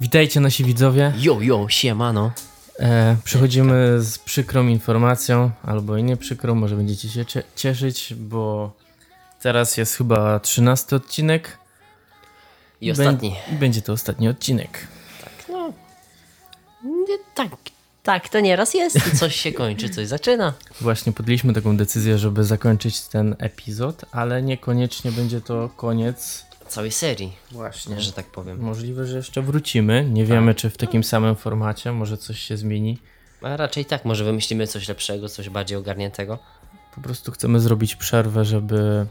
Witajcie nasi widzowie. Jo, jo, siemano. E, przychodzimy z przykrą informacją, albo i nie przykrą, może będziecie się cie- cieszyć, bo teraz jest chyba 13 odcinek. I ostatni. Bę- będzie to ostatni odcinek. Tak, no. Nie, tak, tak, to nieraz jest. Coś się kończy, coś zaczyna. Właśnie podjęliśmy taką decyzję, żeby zakończyć ten epizod, ale niekoniecznie będzie to koniec. Całej serii, Właśnie. że tak powiem. Możliwe, że jeszcze wrócimy. Nie wiemy, czy w takim samym formacie, może coś się zmieni. A raczej tak, może wymyślimy coś lepszego, coś bardziej ogarniętego. Po prostu chcemy zrobić przerwę, żeby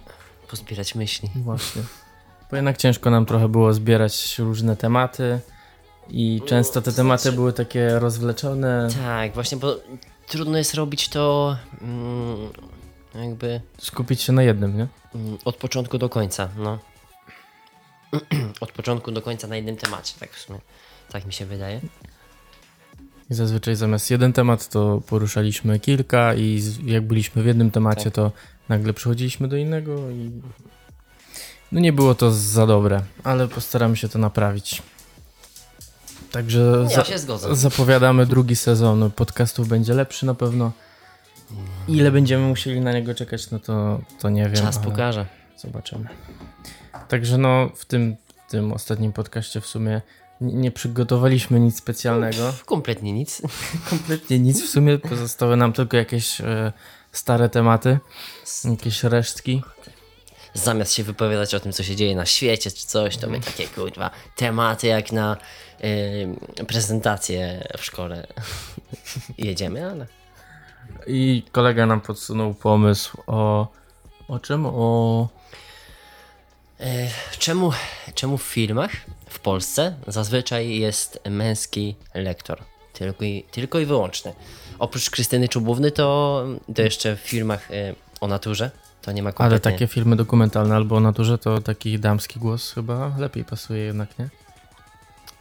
Pozbierać myśli. Właśnie. Bo jednak ciężko nam trochę było zbierać różne tematy i często te tematy były takie rozwleczone. Tak, właśnie, bo trudno jest robić to mm, jakby Skupić się na jednym, nie? mm, od początku do końca, no. od początku do końca na jednym temacie, tak w sumie. Tak mi się wydaje. I zazwyczaj zamiast jeden temat to poruszaliśmy kilka i jak byliśmy w jednym temacie Tak. to nagle przechodziliśmy do innego i no nie było to za dobre, ale postaramy się to naprawić. Także Ja za- zapowiadamy drugi sezon podcastów będzie lepszy na pewno. Ile będziemy musieli na niego czekać, no to, to nie wiem. Czas pokaże. Zobaczymy. Także no w tym, w tym ostatnim podcaście w sumie nie przygotowaliśmy nic specjalnego. Kompletnie nic. Kompletnie nic. W sumie pozostały nam tylko jakieś e, stare tematy, jakieś resztki. zamiast się wypowiadać o tym, co się dzieje na świecie czy coś, to my takie kurwa tematy jak na y, prezentację w szkole jedziemy, ale I kolega nam podsunął pomysł o. O czym? O. e, czemu, czemu w filmach w Polsce zazwyczaj jest męski lektor? Tylko i, tylko i wyłącznie. Oprócz Krystyny Czubówny to, to jeszcze w filmach y, o naturze to nie ma Ale kompletnie. takie filmy dokumentalne albo o naturze to taki damski głos chyba lepiej pasuje jednak, nie?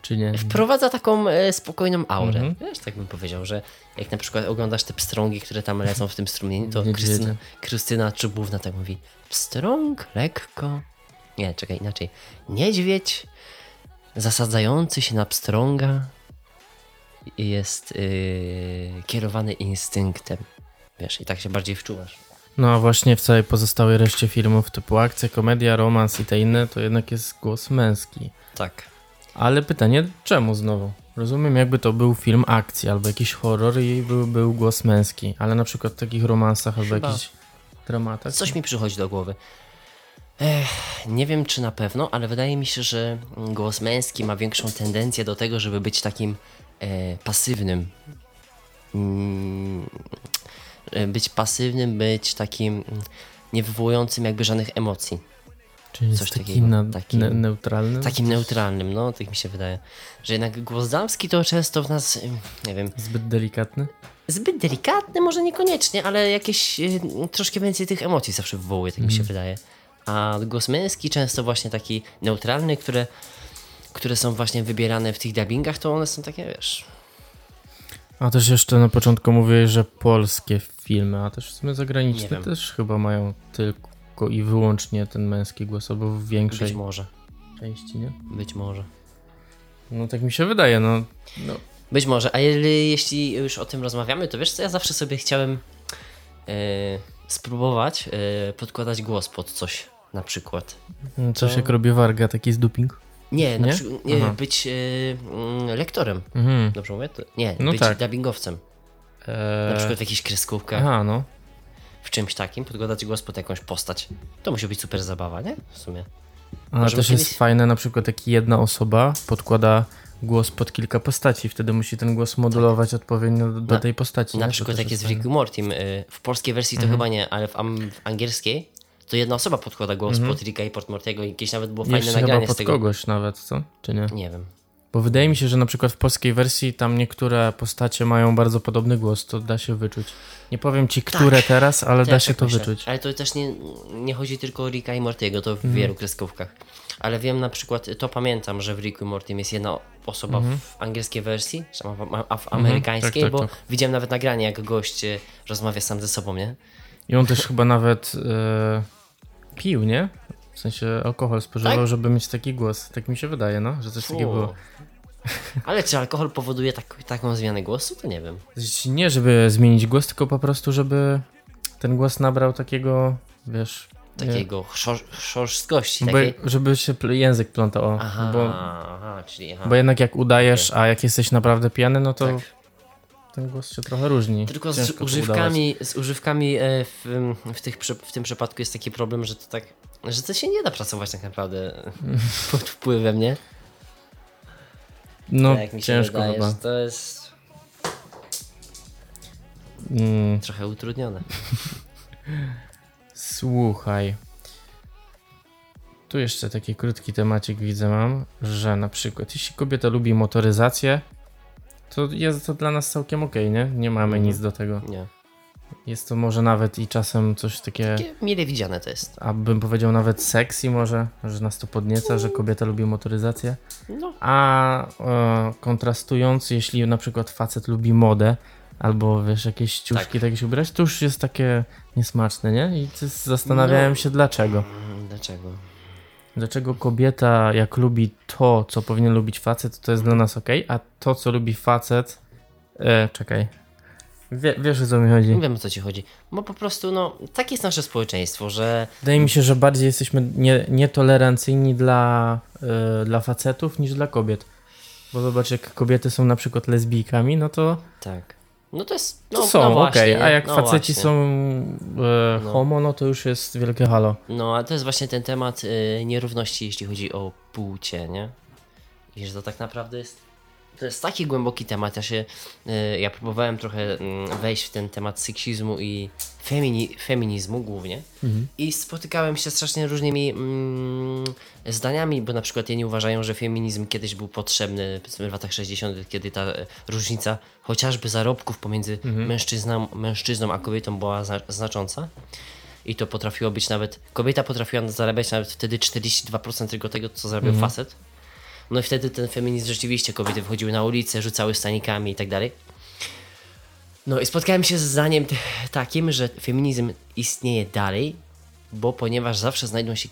Czy nie? Wprowadza taką e, spokojną aurę. Mhm. Wiesz, tak bym powiedział, że jak na przykład oglądasz te pstrągi, które tam lecą w tym strumieniu, to. Krystyna, Krystyna Czubówna tak mówi pstrąg lekko... Nie, czekaj, inaczej. Niedźwiedź zasadzający się na pstrąga jest yy, kierowany instynktem. Wiesz, i tak się bardziej wczuwasz. No a właśnie w całej pozostałej reszcie filmów typu akcja, komedia, romans i te inne to jednak jest głos męski. Tak. Ale pytanie, czemu znowu? Rozumiem, jakby to był film akcji albo jakiś horror i był, był głos męski, ale na przykład w takich romansach albo Chyba. jakichś dramatach. Coś mi przychodzi do głowy. Ech, nie wiem czy na pewno, ale wydaje mi się, że głos męski ma większą tendencję do tego, żeby być takim e, pasywnym. Mm, e, być pasywnym, być takim mm, nie wywołującym jakby żadnych emocji. Czyli coś taki, takiego, na, takim- ne, neutralny. Takim neutralnym, no tak mi się wydaje. Że jednak głos damski to często w nas, nie wiem, Zbyt delikatny. zbyt delikatny, może niekoniecznie, ale jakieś y, troszkę więcej tych emocji zawsze wywołuje, tak mi się wydaje. A głos męski często właśnie taki neutralny, które, które są właśnie wybierane w tych dubbingach, to one są takie, wiesz... A też jeszcze na początku mówiłeś, że polskie filmy, a też w sumie zagraniczne też chyba mają tylko i wyłącznie ten męski głos, albo w Być większej może, części, nie? być może. No tak mi się wydaje, no. no. Być może, a je- jeśli już o tym rozmawiamy, to wiesz co, ja zawsze sobie chciałem e, spróbować e, podkładać głos pod coś, na przykład. Coś To- jak robi Warga, taki z duping. Nie, Nie? przykład nie, być mm, lektorem, Mhm. dobrze mówię? To- Nie, No być tak. dubbingowcem. Eee, Na przykład w jakichś kreskówkach, Aha, no. w czymś takim, podkładać głos pod jakąś postać. To musi być super zabawa, nie? W sumie. Ale też jest kiedyś- fajne, na przykład jak jedna osoba podkłada głos pod kilka postaci, wtedy musi ten głos modulować odpowiednio do, do Tak. Na- tej postaci. Na nie? Przykład jak jest w. Rick Mortim, y, w polskiej wersji to chyba nie, ale w, w angielskiej to jedna osoba podkłada głos pod Ricka i pod Mortiego i jakieś nawet było fajne Jeszcze chyba nagranie z pod tego. kogoś nawet, co? Czy nie? Nie wiem. Bo wydaje mi się, że na przykład w polskiej wersji tam niektóre postacie mają bardzo podobny głos, to da się wyczuć. Nie powiem ci, które teraz, ale da Też się tak to myślę. wyczuć. Ale to też nie, nie chodzi tylko o Ricka i Mortiego, to w Mhm. wielu kreskówkach. Ale wiem na przykład, to pamiętam, że w Ricku i Mortim jest jedna osoba w angielskiej wersji, a w- w amerykańskiej, Mhm. tak, bo tak. widziałem nawet nagranie, jak gość e, rozmawia sam ze sobą, nie? I on też chyba nawet e, pił, nie? W sensie alkohol spożywał, Tak? żeby mieć taki głos. Tak mi się wydaje, no, że coś takiego było. Ale czy alkohol powoduje tak, taką zmianę głosu, to nie wiem. Nie, żeby zmienić głos, tylko po prostu, żeby ten głos nabrał takiego, wiesz... Takiego Bo, takiej... żeby się język plątał, Aha, bo, aha, czyli aha. bo jednak jak udajesz, a jak jesteś naprawdę pijany, no to Tak. Ten głos się trochę różni. Tylko z Ciężko używkami, z używkami e, w, w, tych, w tym przypadku jest taki problem, że to tak, że to się nie da pracować tak naprawdę pod wpływem, nie? No, Tak jak mi się ciężko wydaje, chyba. to jest Mm, trochę utrudnione. słuchaj. Tu jeszcze taki krótki temacik widzę mam, że na przykład jeśli kobieta lubi motoryzację, to jest to dla nas całkiem okej, nie? Nie mamy Mhm. nic do tego. Nie. Jest to może nawet i czasem coś takie, Takie mile widziane to jest. abym powiedział nawet sexy może, że nas to podnieca, że kobieta lubi motoryzację. No, A e, kontrastując, jeśli na przykład facet lubi modę, albo wiesz, jakieś ciuszki Tak. takie się ubrać, to już jest takie niesmaczne, nie? I zastanawiałem No. się dlaczego. mm, dlaczego? Dlaczego kobieta, jak lubi to, co powinien lubić facet, to jest dla nas ok, a to, co lubi facet. E, czekaj. Wie, wiesz o co mi chodzi? Nie wiem o co ci chodzi. Bo po prostu, no, takie jest nasze społeczeństwo, że Wydaje mi się, że bardziej jesteśmy nie, nietolerancyjni dla, e, dla facetów niż dla kobiet. Bo zobacz, jak kobiety są na przykład lesbijkami, no to tak. No to jest. To No, są, no okej, właśnie, a jak no faceci właśnie. są e, No. homo, no to już jest wielkie halo. No, a to jest właśnie ten temat y, nierówności, jeśli chodzi o płcie, nie? I że to tak naprawdę jest. To jest taki głęboki temat. Ja się. Y, ja próbowałem trochę mm, wejść w ten temat seksizmu i femini, feminizmu głównie. I spotykałem się z strasznie różnymi mm, zdaniami, bo na przykład jedni uważają, że feminizm kiedyś był potrzebny w latach 60., kiedy ta e, różnica chociażby zarobków pomiędzy mężczyzną, mężczyzną a kobietą była zna, znacząca. I to potrafiło być nawet. Kobieta potrafiła zarabiać nawet wtedy 42% tylko tego, co zarabiał facet. No i wtedy ten feminizm rzeczywiście kobiety wychodziły na ulicę, rzucały stanikami i tak dalej. No i spotkałem się z zdaniem takim, że feminizm istnieje dalej, bo ponieważ zawsze znajdą się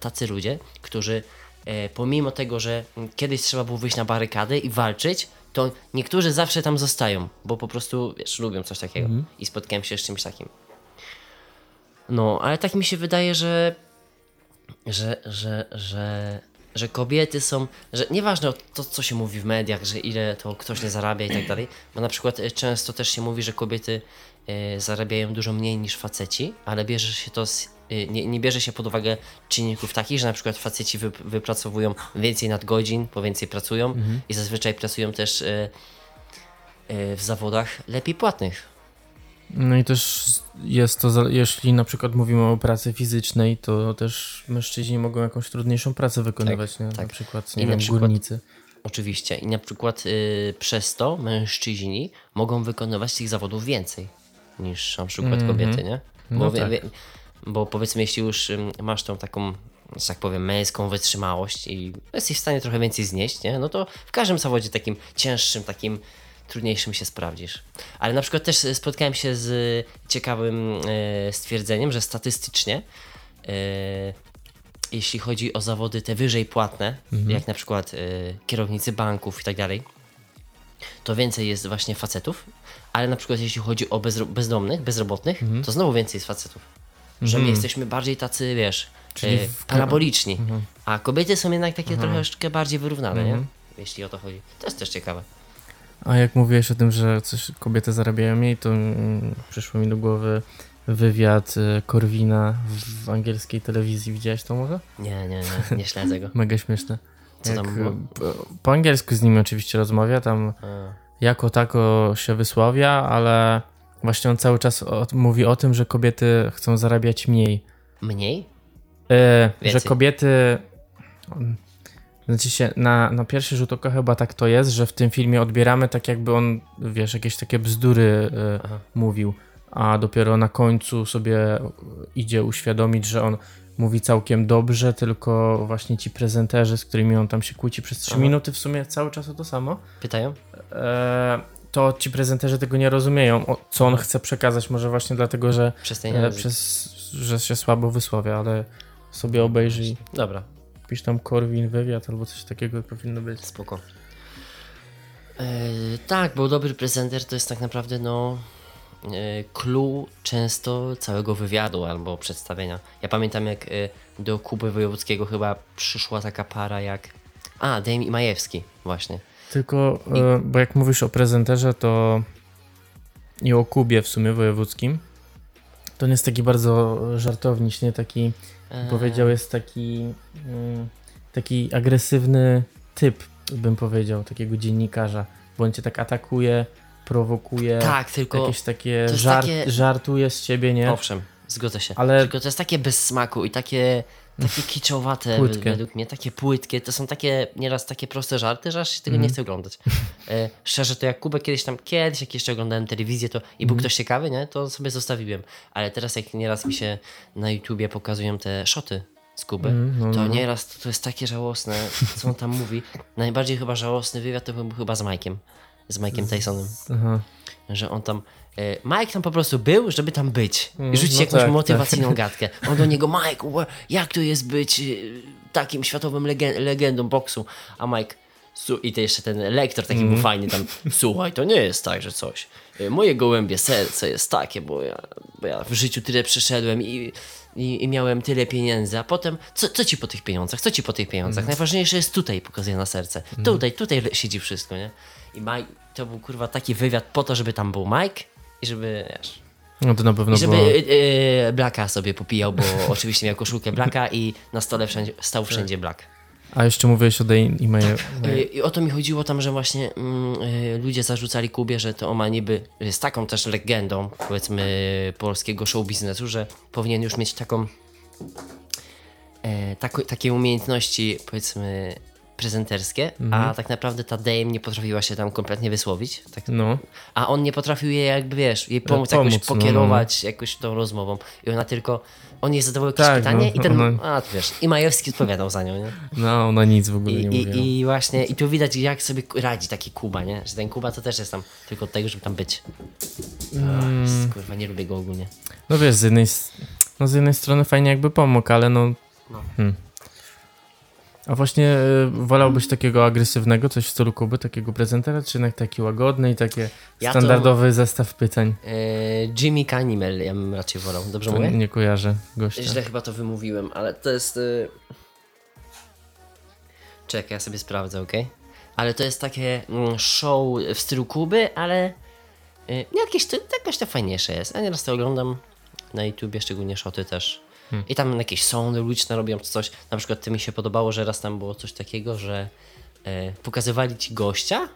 tacy ludzie, którzy e, pomimo tego, że mm, kiedyś trzeba było wyjść na barykady i walczyć, to niektórzy zawsze tam zostają, bo po prostu wiesz, lubią coś takiego. I spotkałem się z czymś takim. No, ale tak mi się wydaje, że że, że, że, że kobiety są, że nieważne to, co się mówi w mediach, że ile to ktoś nie zarabia i tak dalej, bo na przykład e, często też się mówi, że kobiety e, zarabiają dużo mniej niż faceci, ale bierze się to, z, e, nie, nie bierze się pod uwagę czynników takich, że na przykład faceci wy, wypracowują więcej nadgodzin, bo więcej pracują i zazwyczaj pracują też w zawodach lepiej płatnych. No i też jest to, jeśli na przykład mówimy o pracy fizycznej, to też mężczyźni mogą jakąś trudniejszą pracę wykonywać, nie? Na tak. przykład, I nie na wiem, przykład- górnicy. Oczywiście. I na przykład y, przez to mężczyźni mogą wykonywać tych zawodów więcej niż na przykład Mhm. kobiety, nie? Bo, No tak. wie, bo powiedzmy, jeśli już masz tą taką, że tak powiem, męską wytrzymałość i jesteś w stanie trochę więcej znieść, nie? No to w każdym zawodzie takim cięższym, takim trudniejszym się sprawdzisz. Ale na przykład też y, spotkałem się z ciekawym y, stwierdzeniem, że statystycznie jeśli chodzi o zawody te wyżej płatne, jak na przykład kierownicy banków i tak dalej, to więcej jest właśnie facetów, ale na przykład jeśli chodzi o bezro- bezdomnych, bezrobotnych, to znowu więcej jest facetów. Że my jesteśmy bardziej tacy, wiesz, Czyli w- paraboliczni, a kobiety są jednak takie troszeczkę bardziej wyrównane, nie? Jeśli o to chodzi. To jest też ciekawe. A jak mówiłeś o tym, że coś kobiety zarabiają mniej, to mm, przyszło mi do głowy wywiad y, Korwina w, angielskiej telewizji. Widziałeś to może? Nie, nie, nie, nie śledzę go. Mega śmieszne. Co tam Jak, było? y, po, po angielsku z nimi oczywiście rozmawia, tam A, jako tako się wysławia, ale właśnie on cały czas o, mówi o tym, że kobiety chcą zarabiać mniej. Mniej? E, że kobiety. Znaczy się, na, na pierwszy rzut oka chyba tak to jest, że w tym filmie odbieramy tak jakby on, wiesz, jakieś takie bzdury Aha. mówił, a dopiero na końcu sobie idzie uświadomić, że on mówi całkiem dobrze, tylko właśnie ci prezenterzy, z którymi on tam się kłóci przez 3 Aha. minuty w sumie cały czas o to samo, Pytają? e, to ci prezenterzy tego nie rozumieją, o, co on chce przekazać, może właśnie dlatego, że e, przez, że się słabo wysławia, ale sobie obejrzyj Dobra, Pisz tam Korwin wywiad albo coś takiego powinno być. spoko. E, tak, bo dobry prezenter to jest tak naprawdę no e, clue często całego wywiadu albo przedstawienia. Ja pamiętam jak e, do Kuby Wojewódzkiego chyba przyszła taka para jak a, Dame i Majewski właśnie. Tylko, e, bo jak mówisz o prezenterze, to i o Kubie w sumie wojewódzkim, to on jest taki bardzo żartowniś, nie? Taki, E, powiedział, jest taki, mm, taki agresywny typ, bym powiedział, takiego dziennikarza, bo on cię tak atakuje, prowokuje, Tak, tylko jakieś takie, żart, takie- żartuje z ciebie, nie? owszem, zgodzę się. Ale- Tylko to jest takie bez smaku i takie, takie kiczowate Płytkie. według mnie, takie płytkie. To są takie nieraz takie proste żarty, że aż się tego Mhm. nie chce oglądać. E, szczerze, to jak Kubę kiedyś tam, kiedyś jak jeszcze oglądałem telewizję to i Mhm. był ktoś ciekawy, nie, to sobie zostawiłem. Ale teraz jak nieraz mi się na YouTubie pokazują te szoty z Kuby, Mhm, no, to no, no. nieraz to, to jest takie żałosne, co on tam mówi. Najbardziej chyba żałosny wywiad to był chyba z Mike'iem. Z Mike'em Tysonem Aha. że on tam. E, Mike tam po prostu był, żeby tam być. I rzucić no jakąś tak, motywacyjną gadkę. On do niego, Mike, jak to jest być e, takim światowym legen- legendą boksu? A Mike. I to jeszcze ten lektor taki Mhm. był fajny tam. Słuchaj, to nie jest tak, że coś. E, Moje gołębie serce jest takie, bo ja, bo ja w życiu tyle przeszedłem i, i, i miałem tyle pieniędzy, a potem, co, co ci po tych pieniądzach? Co ci po tych pieniądzach? Mhm. Najważniejsze jest tutaj, pokazuje na serce. Tutaj, tutaj le- siedzi wszystko, nie? I Mike, to był kurwa taki wywiad po to, żeby tam był Mike i żeby, wiesz, No to na pewno i żeby było... e, Blacka sobie popijał, bo oczywiście miał koszulkę Blacka i na stole wszędzie, stał wszędzie Black. A jeszcze mówiłeś o Dane i Maje... E, I o to mi chodziło tam, że właśnie e, ludzie zarzucali Kubie, że to ona niby jest taką też legendą, powiedzmy, polskiego show biznesu, że powinien już mieć taką tako, takie umiejętności, powiedzmy, prezenterskie, a tak naprawdę ta Dame nie potrafiła się tam kompletnie wysłowić. Tak, No, a on nie potrafił jej jakby, wiesz, jej pomóc, pomóc, jakoś no, pokierować jakoś tą rozmową. I ona tylko, on jej zadawał jakieś Tak, pytanie no, i ten, ona- a wiesz, i Majewski odpowiadał za nią, nie? no ona nic w ogóle I, nie mówiła. i, I właśnie, i tu widać jak sobie radzi taki Kuba, nie? Że ten Kuba to też jest tam tylko od tego, żeby tam być. Mm. Ach, kurwa, nie lubię go ogólnie. No wiesz, z jednej, no z jednej strony fajnie jakby pomógł, ale no... No. Hmm. A właśnie y, wolałbyś takiego agresywnego, coś w stylu Kuby, takiego prezentera, czy jednak taki łagodny i takie Ja to- standardowy zestaw pytań? E, Jimmy Cannibal ja bym raczej wolał, dobrze To mówię? nie kojarzę gościa. Źle chyba to wymówiłem, ale to jest... Y... Czekaj, ja sobie sprawdzę, ok? Ale to jest takie mm, show w stylu Kuby, ale y, jakieś to, jakoś to fajniejsze jest. Ja nieraz to oglądam na YouTubie, szczególnie shoty też. I tam jakieś sądy liczne robią coś. Na przykład ty mi się podobało, że raz tam było coś takiego, że e, pokazywali ci gościa,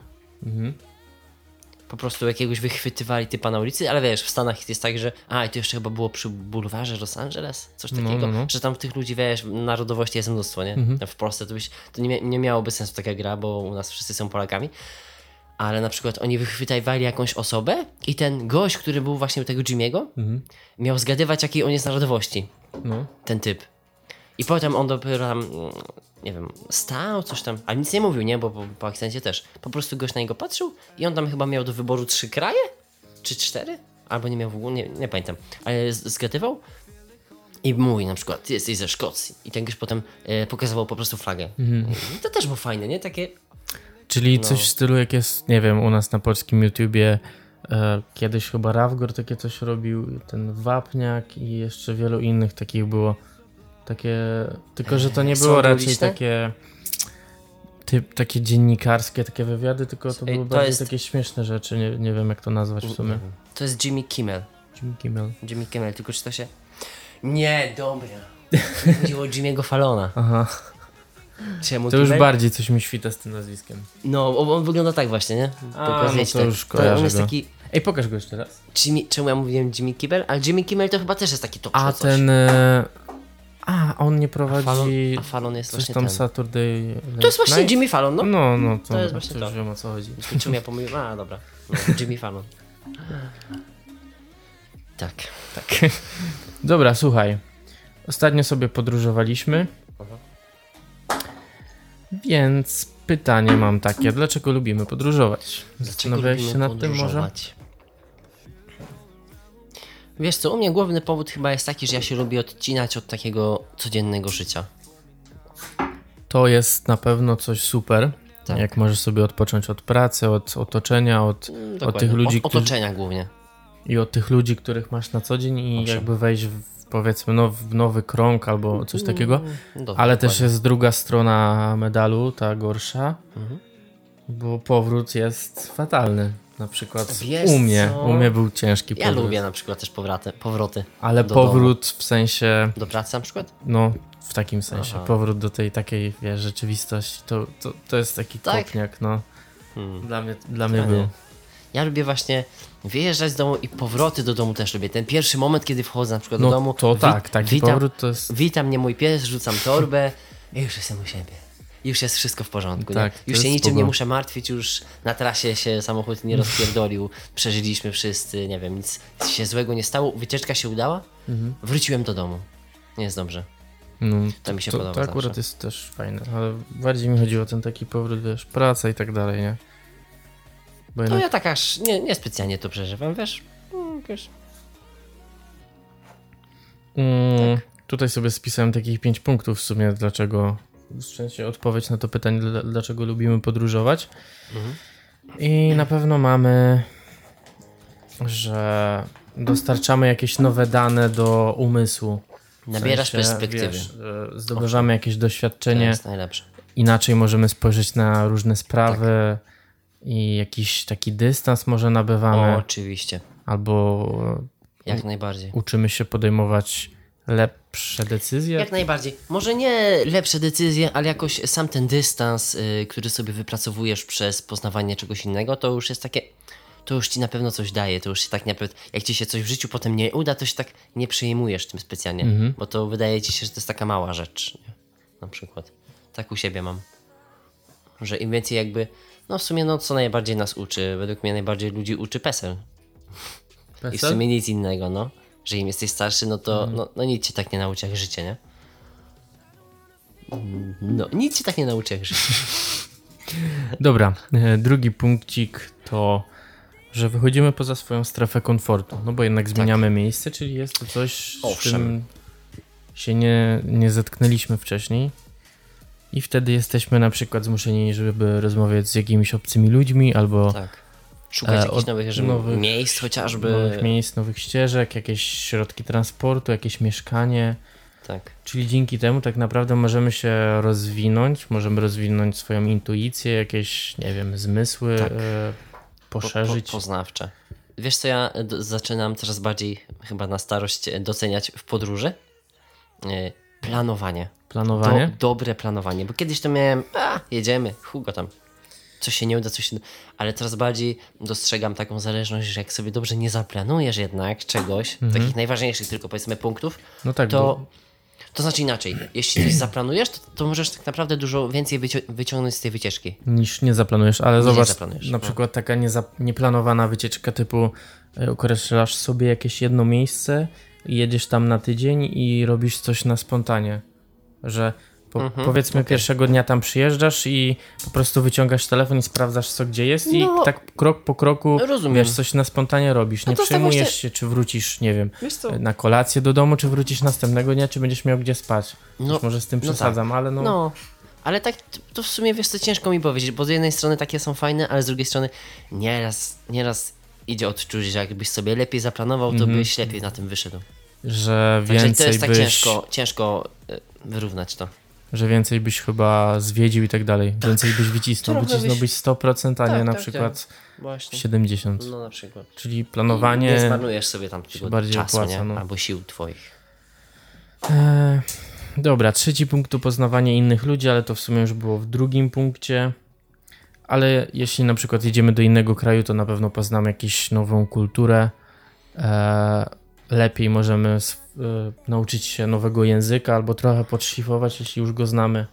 po prostu jakiegoś wychwytywali typa na ulicy, ale wiesz, w Stanach jest tak, że a i to jeszcze chyba było przy bulwarze Los Angeles, coś No, takiego, no, no. że tam tych ludzi, wiesz, narodowości jest mnóstwo, nie? W Polsce to, byś, to nie, nie miałoby sensu taka gra, bo u nas wszyscy są Polakami, ale na przykład oni wychwytywali jakąś osobę i ten gość, który był właśnie u tego Jimmy'ego, miał zgadywać jakiej on jest narodowości, No. ten typ. I potem on dopiero tam, mm, nie wiem, stał, coś tam, ale nic nie mówił, nie, bo po, po akcencie też. Po prostu gość na niego patrzył i on tam chyba miał do wyboru trzy kraje? Czy cztery? Albo nie miał w ogóle, nie, nie pamiętam. Ale zgadywał i mówi na przykład, ty jesteś ze Szkocji. I ten gość potem e, pokazywał po prostu flagę. I to też było fajne, nie? Takie, Czyli No. coś w stylu jak jest, nie wiem, u nas na polskim YouTubie kiedyś chyba Rawgor takie coś robił, ten Wapniak i jeszcze wielu innych takich było. Takie, tylko że to nie było raczej takie typ, takie dziennikarskie, takie wywiady, tylko to Ej, były to bardziej jest- takie śmieszne rzeczy, nie, nie wiem jak to nazwać w sumie. to jest Jimmy Kimmel. Jimmy Kimmel. Jimmy Kimmel, tylko czy to się... Nie, dobra. Chodziło o Jimmy'ego Fallona. Aha, Czemu to już Kimmel? bardziej coś mi świta z tym nazwiskiem. No, on on wygląda tak właśnie, nie? A, no to tak. już to on jest go. taki... Ej, pokaż go jeszcze raz. Jimmy, czemu ja mówiłem Jimmy Kimmel? Ale Jimmy Kimmel to chyba też jest taki top A coś. ten... E, a, on nie A Fallon, prowadzi a Fallon jest coś właśnie tam ten. Saturday To jest właśnie Night? Jimmy Fallon, no. No, no, to, To jest właśnie to już wiem o co chodzi. Czemu ja pomyliłem? A, dobra. No, Jimmy Fallon. Tak. Tak. Dobra, słuchaj. Ostatnio sobie podróżowaliśmy. Więc pytanie mam takie, dlaczego lubimy podróżować? Zastanawiałeś się nad tym może? podróżować? Wiesz co, u mnie główny powód chyba jest taki, że ja się lubię odcinać od takiego codziennego życia. To jest na pewno coś super. Tak. Jak możesz sobie odpocząć od pracy, od otoczenia, od, Mm, od tych ludzi, Od którzy, otoczenia głównie. i od tych ludzi, których masz na co dzień i Owszem. jakby wejść w, powiedzmy no, w nowy krąg albo coś takiego. Mm, do- Ale też dokładnie. jest druga strona medalu, ta gorsza, Mhm. bo powrót jest fatalny. Na przykład Wiesz u mnie, co? u mnie był ciężki Ja powrót. lubię na przykład też powroty, powroty Ale powrót w sensie, do pracy na przykład. no w takim sensie, Aha. powrót do tej takiej wiesz, rzeczywistości, to, to, to jest taki Tak. kopniak, no. Hmm. Dla mnie, dla mnie Ja był. nie. Ja lubię właśnie wyjeżdżać z domu i powroty do domu też lubię. Ten pierwszy moment, kiedy wchodzę na przykład No do domu. to tak, taki witam, powrót to jest... Wita mnie mój pies, rzucam torbę i już jestem u siebie. Już jest wszystko w porządku. Tak, nie? Już się niczym spoko. nie muszę martwić, już na trasie się samochód nie rozpierdolił, przeżyliśmy wszyscy, nie wiem, nic się złego nie stało, wycieczka się udała, Mhm. wróciłem do domu. Nie jest dobrze. No, To mi się to, podoba to akurat zawsze. jest też fajne, ale bardziej mi chodziło o ten taki powrót, wiesz, praca i tak dalej, nie? Bo No jednak ja tak aż nie, nie specjalnie to przeżywam, wiesz? Mm, wiesz. Mm, Tak. Tutaj sobie spisałem takich pięć punktów w sumie, dlaczego, w sensie odpowiedź na to pytanie, dla- dlaczego lubimy podróżować. Mhm. I na pewno mamy, że dostarczamy jakieś nowe dane do umysłu. W Nabierasz sensie, perspektywy. Wiesz, e, zdobywamy jakieś To doświadczenie, jest najlepsze. inaczej możemy spojrzeć na różne sprawy i jakiś taki dystans może nabywamy, O, oczywiście. albo Jak najbardziej. uczymy się podejmować lepsze decyzje. Jak najbardziej. Może nie lepsze decyzje, ale jakoś sam ten dystans, y, który sobie wypracowujesz przez poznawanie czegoś innego, to już jest takie. To już ci na pewno coś daje. To już się tak naprawdę. Jak ci się coś w życiu potem nie uda, to się tak nie przejmujesz tym specjalnie. Bo to wydaje ci się, że to jest taka mała rzecz. Nie? Na przykład. Tak u siebie mam. Że im więcej jakby. No w sumie, no co najbardziej nas uczy. Według mnie najbardziej ludzi uczy PESEL. I w PESEL? sumie nic innego, no. Że im jesteś starszy, no to no, no nic cię tak nie nauczy jak życie, nie? No, nic cię tak nie nauczy jak życie. Dobra, e, drugi punkcik to, że wychodzimy poza swoją strefę komfortu. No bo jednak zmieniamy miejsce, czyli jest to coś, z Tak. Owszem. czym się nie, nie zetknęliśmy wcześniej. I wtedy jesteśmy na przykład zmuszeni, żeby rozmawiać z jakimiś obcymi ludźmi albo Tak. Szukać E, jakichś nowych, nowych- miejsc chociażby. nowych miejsc, nowych ścieżek, jakieś środki transportu, jakieś mieszkanie. Tak. Czyli dzięki temu tak naprawdę możemy się rozwinąć, możemy rozwinąć swoją intuicję, jakieś, nie wiem, zmysły, Tak. e, Po, poszerzyć. po, poznawcze. Wiesz co, ja d- zaczynam coraz bardziej chyba na starość e, doceniać w podróży? E, Planowanie. Planowanie? Do, dobre planowanie, bo kiedyś to miałem, a jedziemy, Hugo tam. Coś się nie uda, coś się. Ale coraz bardziej dostrzegam taką zależność, że jak sobie dobrze nie zaplanujesz jednak czegoś, takich najważniejszych tylko powiedzmy punktów, No tak, bo to, to znaczy inaczej. Jeśli coś zaplanujesz, to, to możesz tak naprawdę dużo więcej wycio- wyciągnąć z tej wycieczki. niż nie zaplanujesz, ale Nie zobacz, zaplanujesz, na no. przykład taka nieplanowana wycieczka typu e, określasz sobie jakieś jedno miejsce, jedziesz tam na tydzień i robisz coś na spontanie, że po, Mhm, powiedzmy pierwszego dnia tam przyjeżdżasz i po prostu wyciągasz telefon i sprawdzasz co gdzie jest No. i tak krok po kroku Rozumiem. wiesz, coś na spontanie robisz, nie tak przejmujesz właśnie- się czy wrócisz, nie wiem, na kolację do domu, czy wrócisz następnego dnia, czy będziesz miał gdzie spać. No, Już może z tym no przesadzam, ale no, No, ale tak to w sumie wiesz co ciężko mi powiedzieć, bo z jednej strony takie są fajne, ale z drugiej strony nieraz, nieraz idzie odczuć, że jakbyś sobie lepiej zaplanował, to byś lepiej na tym wyszedł. że Także więcej to jest tak byś... ciężko, ciężko y, wyrównać to. Że więcej byś chyba zwiedził i tak dalej. Więcej byś wycisnął. Trochę Wycisnąłbyś 100%, a nie Tak, na tak, przykład Właśnie. 70%. No na przykład. Czyli Nie planowanie. zmarnujesz sobie tam bardziej czasu, opłaca, nie? no. Albo sił twoich. E, dobra, trzeci punkt to poznawanie innych ludzi, ale to w sumie już było w drugim punkcie. Ale jeśli na przykład jedziemy do innego kraju, to na pewno poznamy jakąś nową kulturę. E, lepiej możemy e, nauczyć się nowego języka albo trochę podszlifować, jeśli już go znamy.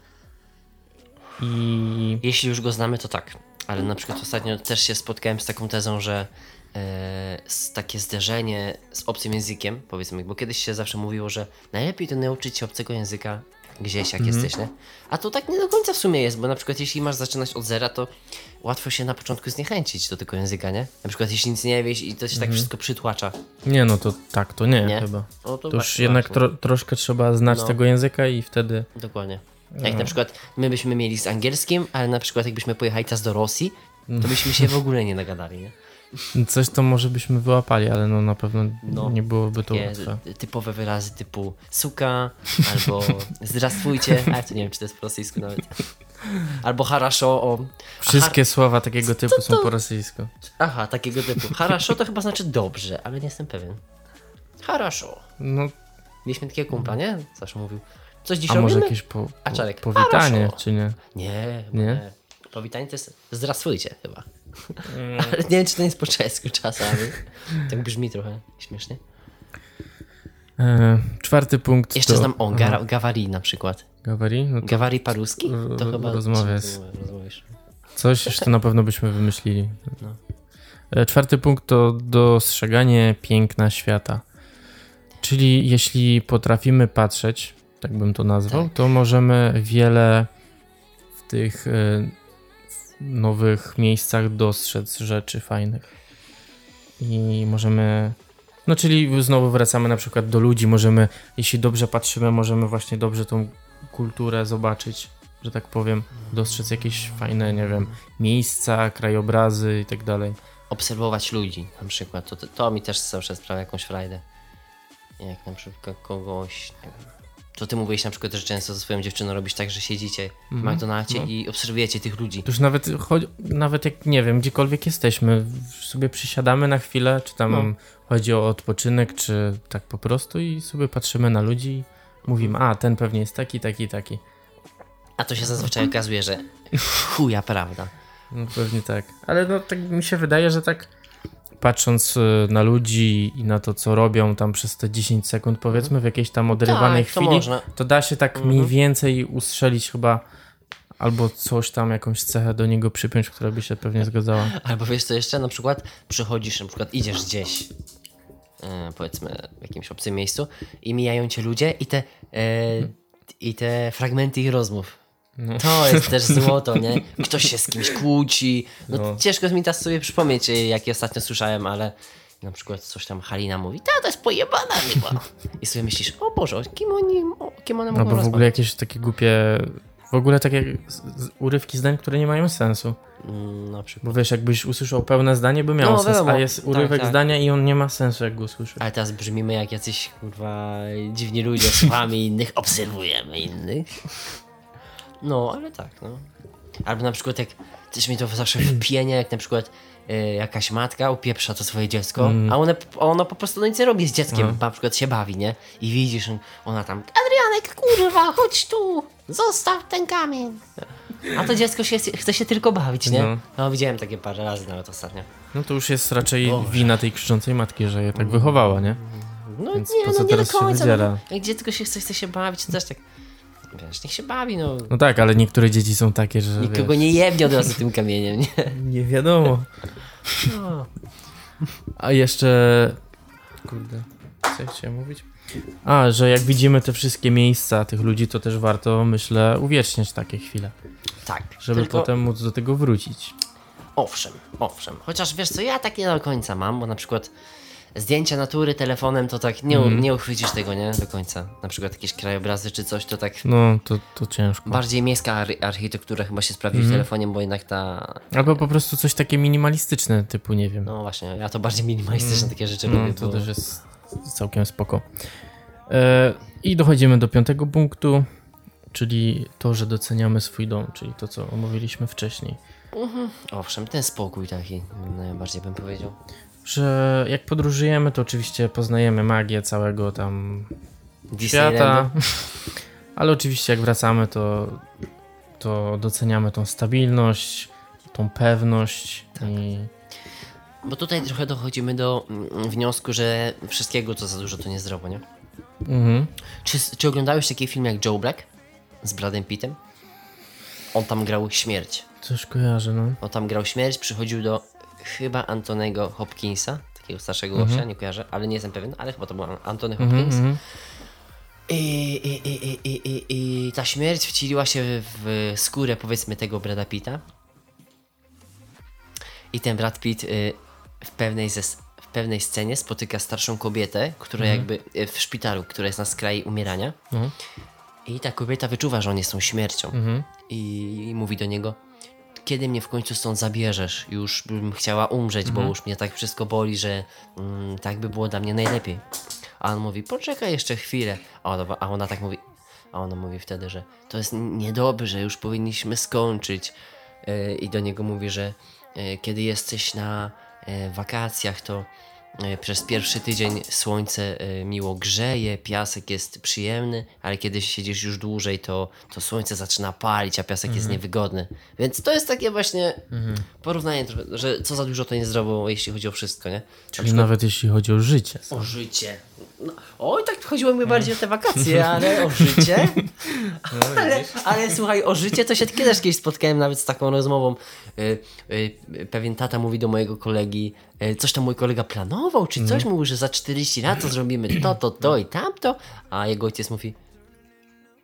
I Jeśli już go znamy, to tak. Ale na przykład ostatnio też się spotkałem z taką tezą, że e, takie zderzenie z obcym językiem, powiedzmy, bo kiedyś się zawsze mówiło, że najlepiej to nauczyć się obcego języka gdzieś, jak jesteś, nie? A to tak nie do końca w sumie jest, bo na przykład jeśli masz zaczynać od zera, to łatwo się na początku zniechęcić do tego języka, nie? Na przykład jeśli nic nie wiesz i to się tak wszystko przytłacza. nie, no to tak, to nie, Nie? chyba. No to To już jednak tro, troszkę trzeba znać No. tego języka i wtedy Dokładnie. Jak na przykład my byśmy mieli z angielskim, ale na przykład jakbyśmy pojechali teraz do Rosji, to byśmy się w ogóle nie nagadali, nie? Coś to może byśmy wyłapali, ale no na pewno No. nie byłoby to łatwe. typowe wyrazy typu suka, albo zdrastwujcie, a to nie wiem, czy to jest po rosyjsku nawet. Albo haraszo o... Wszystkie har... słowa takiego typu to, to... są po rosyjsku. Aha, takiego typu. Haraszo to chyba znaczy dobrze, ale nie jestem pewien. Haraszo. No. Mieliśmy takiego kumpla, nie? Zawsze mówił. Coś dzisiaj A może jakieś po, po, A powitanie, czy nie? Nie, nie. nie. Powitanie to jest zdrasujcie chyba. Mm. Ale nie wiem, czy to jest po czesku czasami. Tak brzmi trochę śmiesznie. E, czwarty punkt. Jeszcze to... znam o, Gawari na przykład. Gawari? No to Gavari paruski? To chyba... rozmawia z- coś jeszcze na pewno byśmy wymyślili. No. E, Czwarty punkt to dostrzeganie piękna świata. Czyli jeśli potrafimy patrzeć, tak bym to nazwał, Tak. to możemy wiele w tych e, nowych miejscach dostrzec rzeczy fajnych. I możemy. No, czyli znowu wracamy na przykład do ludzi. Możemy, jeśli dobrze patrzymy, możemy właśnie dobrze tą kulturę zobaczyć, że tak powiem, dostrzec jakieś fajne, nie wiem, miejsca, krajobrazy i tak dalej. Obserwować ludzi na przykład. To, to, mi też zawsze sprawia jakąś frajdę. Jak na przykład kogoś... Nie wiem. To ty mówiłeś na przykład, że często ze swoją dziewczyną robisz tak, że siedzicie w McDonaldzie no. i obserwujecie tych ludzi. To już nawet, chodzi, nawet jak, nie wiem, gdziekolwiek jesteśmy, sobie przysiadamy na chwilę, czy tam No. chodzi o odpoczynek, czy tak po prostu i sobie patrzymy na ludzi mówimy, a ten pewnie jest taki, taki, taki. A to się zazwyczaj okazuje, że chuja prawda. No pewnie tak. Ale no tak mi się wydaje, że tak patrząc y, na ludzi i na to, co robią tam przez te 10 sekund, powiedzmy, w jakiejś tam odrywanej Tak, to chwili, można. to da się tak mniej więcej ustrzelić chyba albo coś tam, jakąś cechę do niego przypiąć, która by się pewnie zgadzała. Albo wiesz co jeszcze, na przykład przychodzisz, na przykład idziesz gdzieś, powiedzmy w jakimś obcym miejscu i mijają cię ludzie i te, e, i te fragmenty ich rozmów. To jest też złoto, nie? Ktoś się z kimś kłóci. No, No. ciężko mi teraz sobie przypomnieć, e, jakie ostatnio słyszałem, ale na przykład coś tam Halina mówi, ta to jest pojebana chyba. I sobie myślisz, o Boże, kim oni, o, kim one mogą Albo w rozmawiać? ogóle jakieś takie głupie, w ogóle takie urywki zdań, które nie mają sensu. Mm, na przykład. Bo wiesz, jakbyś usłyszał pełne zdanie, by miało No, sens, wiadomo. a jest Tak, urywek tak. zdania i on nie ma sensu, jak go usłyszysz. Ale teraz brzmimy jak jacyś kurwa dziwni ludzie, słuchamy innych, obserwujemy innych. No, ale tak, no. Albo na przykład jak też mi to zawsze wpienia, jak na przykład e, jakaś matka upieprza to swoje dziecko, a ona, ona po prostu no nic nie robi z dzieckiem, na przykład się bawi, nie? I widzisz, ona tam, Adrianek, kurwa, chodź tu, zostaw ten kamień. A to dziecko się, chce się tylko bawić, nie? No. No, widziałem takie parę razy nawet ostatnio. No to już jest raczej Boże. wina tej krzyczącej matki, że je tak wychowała, nie? No Więc nie, po no co nie teraz do końca. No, jak dziecko się chce, chce się bawić, to też tak. Wiesz, niech się bawi, no. No tak, ale niektóre dzieci są takie, że Nikogo wiesz, nie jebnie od razu tym kamieniem, nie? nie wiadomo. No. A jeszcze... Kurde, co ja chciałem mówić? A, że jak widzimy te wszystkie miejsca tych ludzi, to też warto, myślę, uwieczniać takie chwile, Tak. żeby tylko, potem móc do tego wrócić. Owszem, owszem. Chociaż wiesz co, ja tak nie do końca mam, bo na przykład zdjęcia natury telefonem to tak nie, Mhm. nie uchwycisz tego, nie? Do końca. Na przykład jakieś krajobrazy czy coś, to tak. No, to, to ciężko. Bardziej miejska ar- architektura chyba się sprawdzi Mhm. w telefonie, bo jednak ta. Albo po prostu coś takie minimalistyczne, typu, nie wiem. No właśnie, ja to bardziej minimalistyczne takie rzeczy No, lubię. to bo... też jest całkiem spoko. E, I dochodzimy do piątego punktu, czyli to, że doceniamy swój dom, czyli to, co omówiliśmy wcześniej. Owszem, ten spokój taki, najbardziej bym powiedział. Że jak podróżujemy, to oczywiście poznajemy magię całego tam świata, ale oczywiście jak wracamy, to, to doceniamy tą stabilność, tą pewność i Bo tutaj trochę dochodzimy do mm, wniosku, że wszystkiego co za dużo to niezdrowo, nie? Mhm. Czy, czy oglądałeś taki film jak Joe Black z Bradem Pittem? On tam grał śmierć. coś kojarzę, no. On tam grał śmierć, przychodził do chyba Antonego Hopkinsa, takiego starszego gościa, nie kojarzę, ale nie jestem pewien, ale chyba to był An- Antony Hopkins. Mhm. I, i, i, i, i, i, ta śmierć wcieliła się w skórę powiedzmy tego Brada Pitta. I ten Brad Pitt y, w, pewnej ze, pewnej scenie spotyka starszą kobietę, która jakby y, w szpitalu, która jest na skraju umierania. Mhm. I ta kobieta wyczuwa, że on jest tą śmiercią. Mhm. I, I mówi do niego, kiedy mnie w końcu stąd zabierzesz? Już bym chciała umrzeć, bo już mnie tak wszystko boli, że mm, tak by było dla mnie najlepiej. A on mówi, poczekaj jeszcze chwilę. A ona, a ona tak mówi, a ona mówi wtedy, że to jest niedobrze, już powinniśmy skończyć. Yy, I do niego mówi, że yy, kiedy jesteś na wakacjach, to yy, przez pierwszy tydzień słońce yy, miło grzeje, piasek jest przyjemny, ale kiedy siedzisz już dłużej, to, to słońce zaczyna palić, a piasek jest niewygodny. Więc to jest takie właśnie porównanie, trochę, że co za dużo to niezdrowo, jeśli chodzi o wszystko, nie? Czyli nawet jeśli chodzi o życie. O życie. No, oj, tak chodziło mi bardziej o te wakacje, ale o życie. Ale, ale słuchaj, o życie to się też kiedyś spotkałem nawet z taką rozmową. Y, y, pewien tata mówi do mojego kolegi, y, coś tam mój kolega planował, czy coś, mówi, że za 40 lat to zrobimy to, to, to i tamto, a jego ojciec mówi,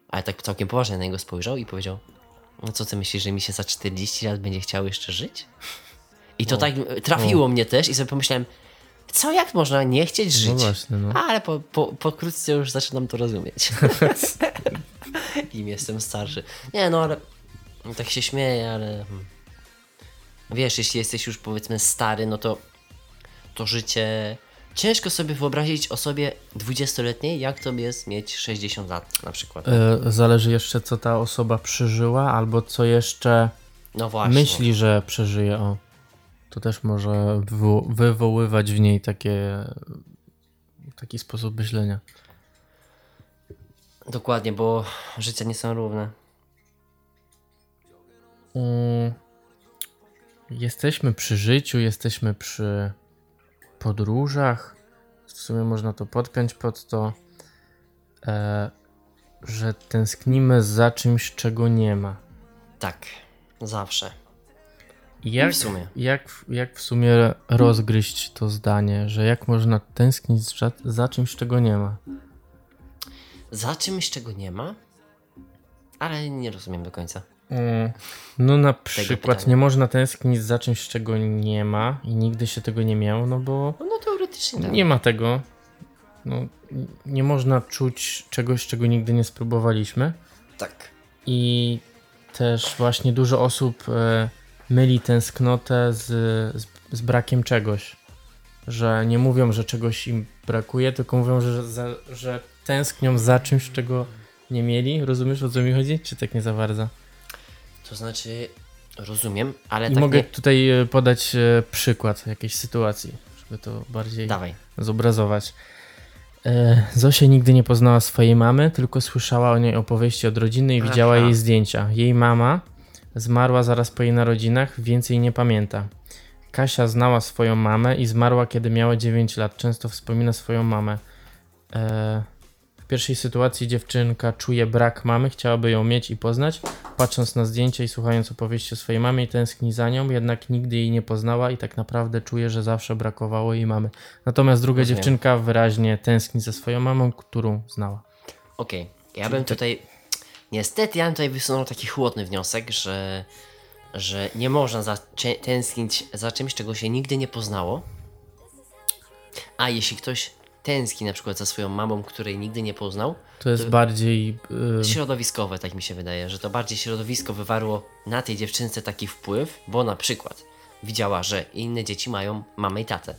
ale tak całkiem poważnie na niego spojrzał i powiedział, no co ty myślisz, że mi się za 40 lat będzie chciało jeszcze żyć? I to tak y, trafiło mnie też i sobie pomyślałem, co, jak można nie chcieć żyć? No właśnie, no. Ale po, po, pokrótce już zaczynam to rozumieć. Im jestem starszy. Nie, no ale tak się śmieję, ale hmm. wiesz, jeśli jesteś już powiedzmy stary, no to to życie ciężko sobie wyobrazić osobie 20-letniej, jak to jest mieć 60 lat na przykład. E, Zależy jeszcze, co ta osoba przeżyła, albo co jeszcze No właśnie. myśli, że przeżyje. O, to też może wywo- wywoływać w niej takie, taki sposób myślenia. Dokładnie, bo życia nie są równe. Mm, Jesteśmy przy życiu, jesteśmy przy podróżach. W sumie można to podpiąć pod to, e, że tęsknimy za czymś, czego nie ma. Tak, zawsze. Jak w sumie. Jak, jak w sumie rozgryźć to zdanie, że jak można tęsknić za, za czymś, czego nie ma? Za czymś, czego nie ma, ale nie rozumiem do końca. Mm, No na przykład nie można tęsknić za czymś, czego nie ma i nigdy się tego nie miało, no bo No, no teoretycznie tak. nie ma tego. No, nie można czuć czegoś, czego nigdy nie spróbowaliśmy. Tak. I też właśnie dużo osób e, myli tęsknotę z, z, z brakiem czegoś. Że nie mówią, że czegoś im brakuje, tylko mówią, że, za, że tęsknią za czymś, czego nie mieli. Rozumiesz o co mi chodzi? Czy tak nie za bardzo? To znaczy, rozumiem, ale I tak mogę nie... tutaj e, podać e, przykład jakiejś sytuacji, żeby to bardziej Dawaj. zobrazować. E, Zosia nigdy nie poznała swojej mamy, tylko słyszała o niej opowieści od rodziny i widziała Aha. jej zdjęcia. Jej mama zmarła zaraz po jej narodzinach, więcej nie pamięta. Kasia znała swoją mamę i zmarła, kiedy miała 9 lat. Często wspomina swoją mamę. E, w pierwszej sytuacji dziewczynka czuje brak mamy, chciałaby ją mieć i poznać. Patrząc na zdjęcia i słuchając opowieści o swojej mamie, tęskni za nią, jednak nigdy jej nie poznała i tak naprawdę czuje, że zawsze brakowało jej mamy. Natomiast druga dziewczynka wyraźnie tęskni za swoją mamą, którą znała. Okej, ja bym tutaj. Niestety, ja bym tutaj wysunął taki chłodny wniosek, że, że nie można za, tęsknić za czymś, czego się nigdy nie poznało. A jeśli ktoś tęskni na przykład za swoją mamą, której nigdy nie poznał, To jest bardziej. y, środowiskowe, tak mi się wydaje, że to bardziej środowisko wywarło na tej dziewczynce taki wpływ, bo na przykład widziała, że inne dzieci mają mamę i tatę.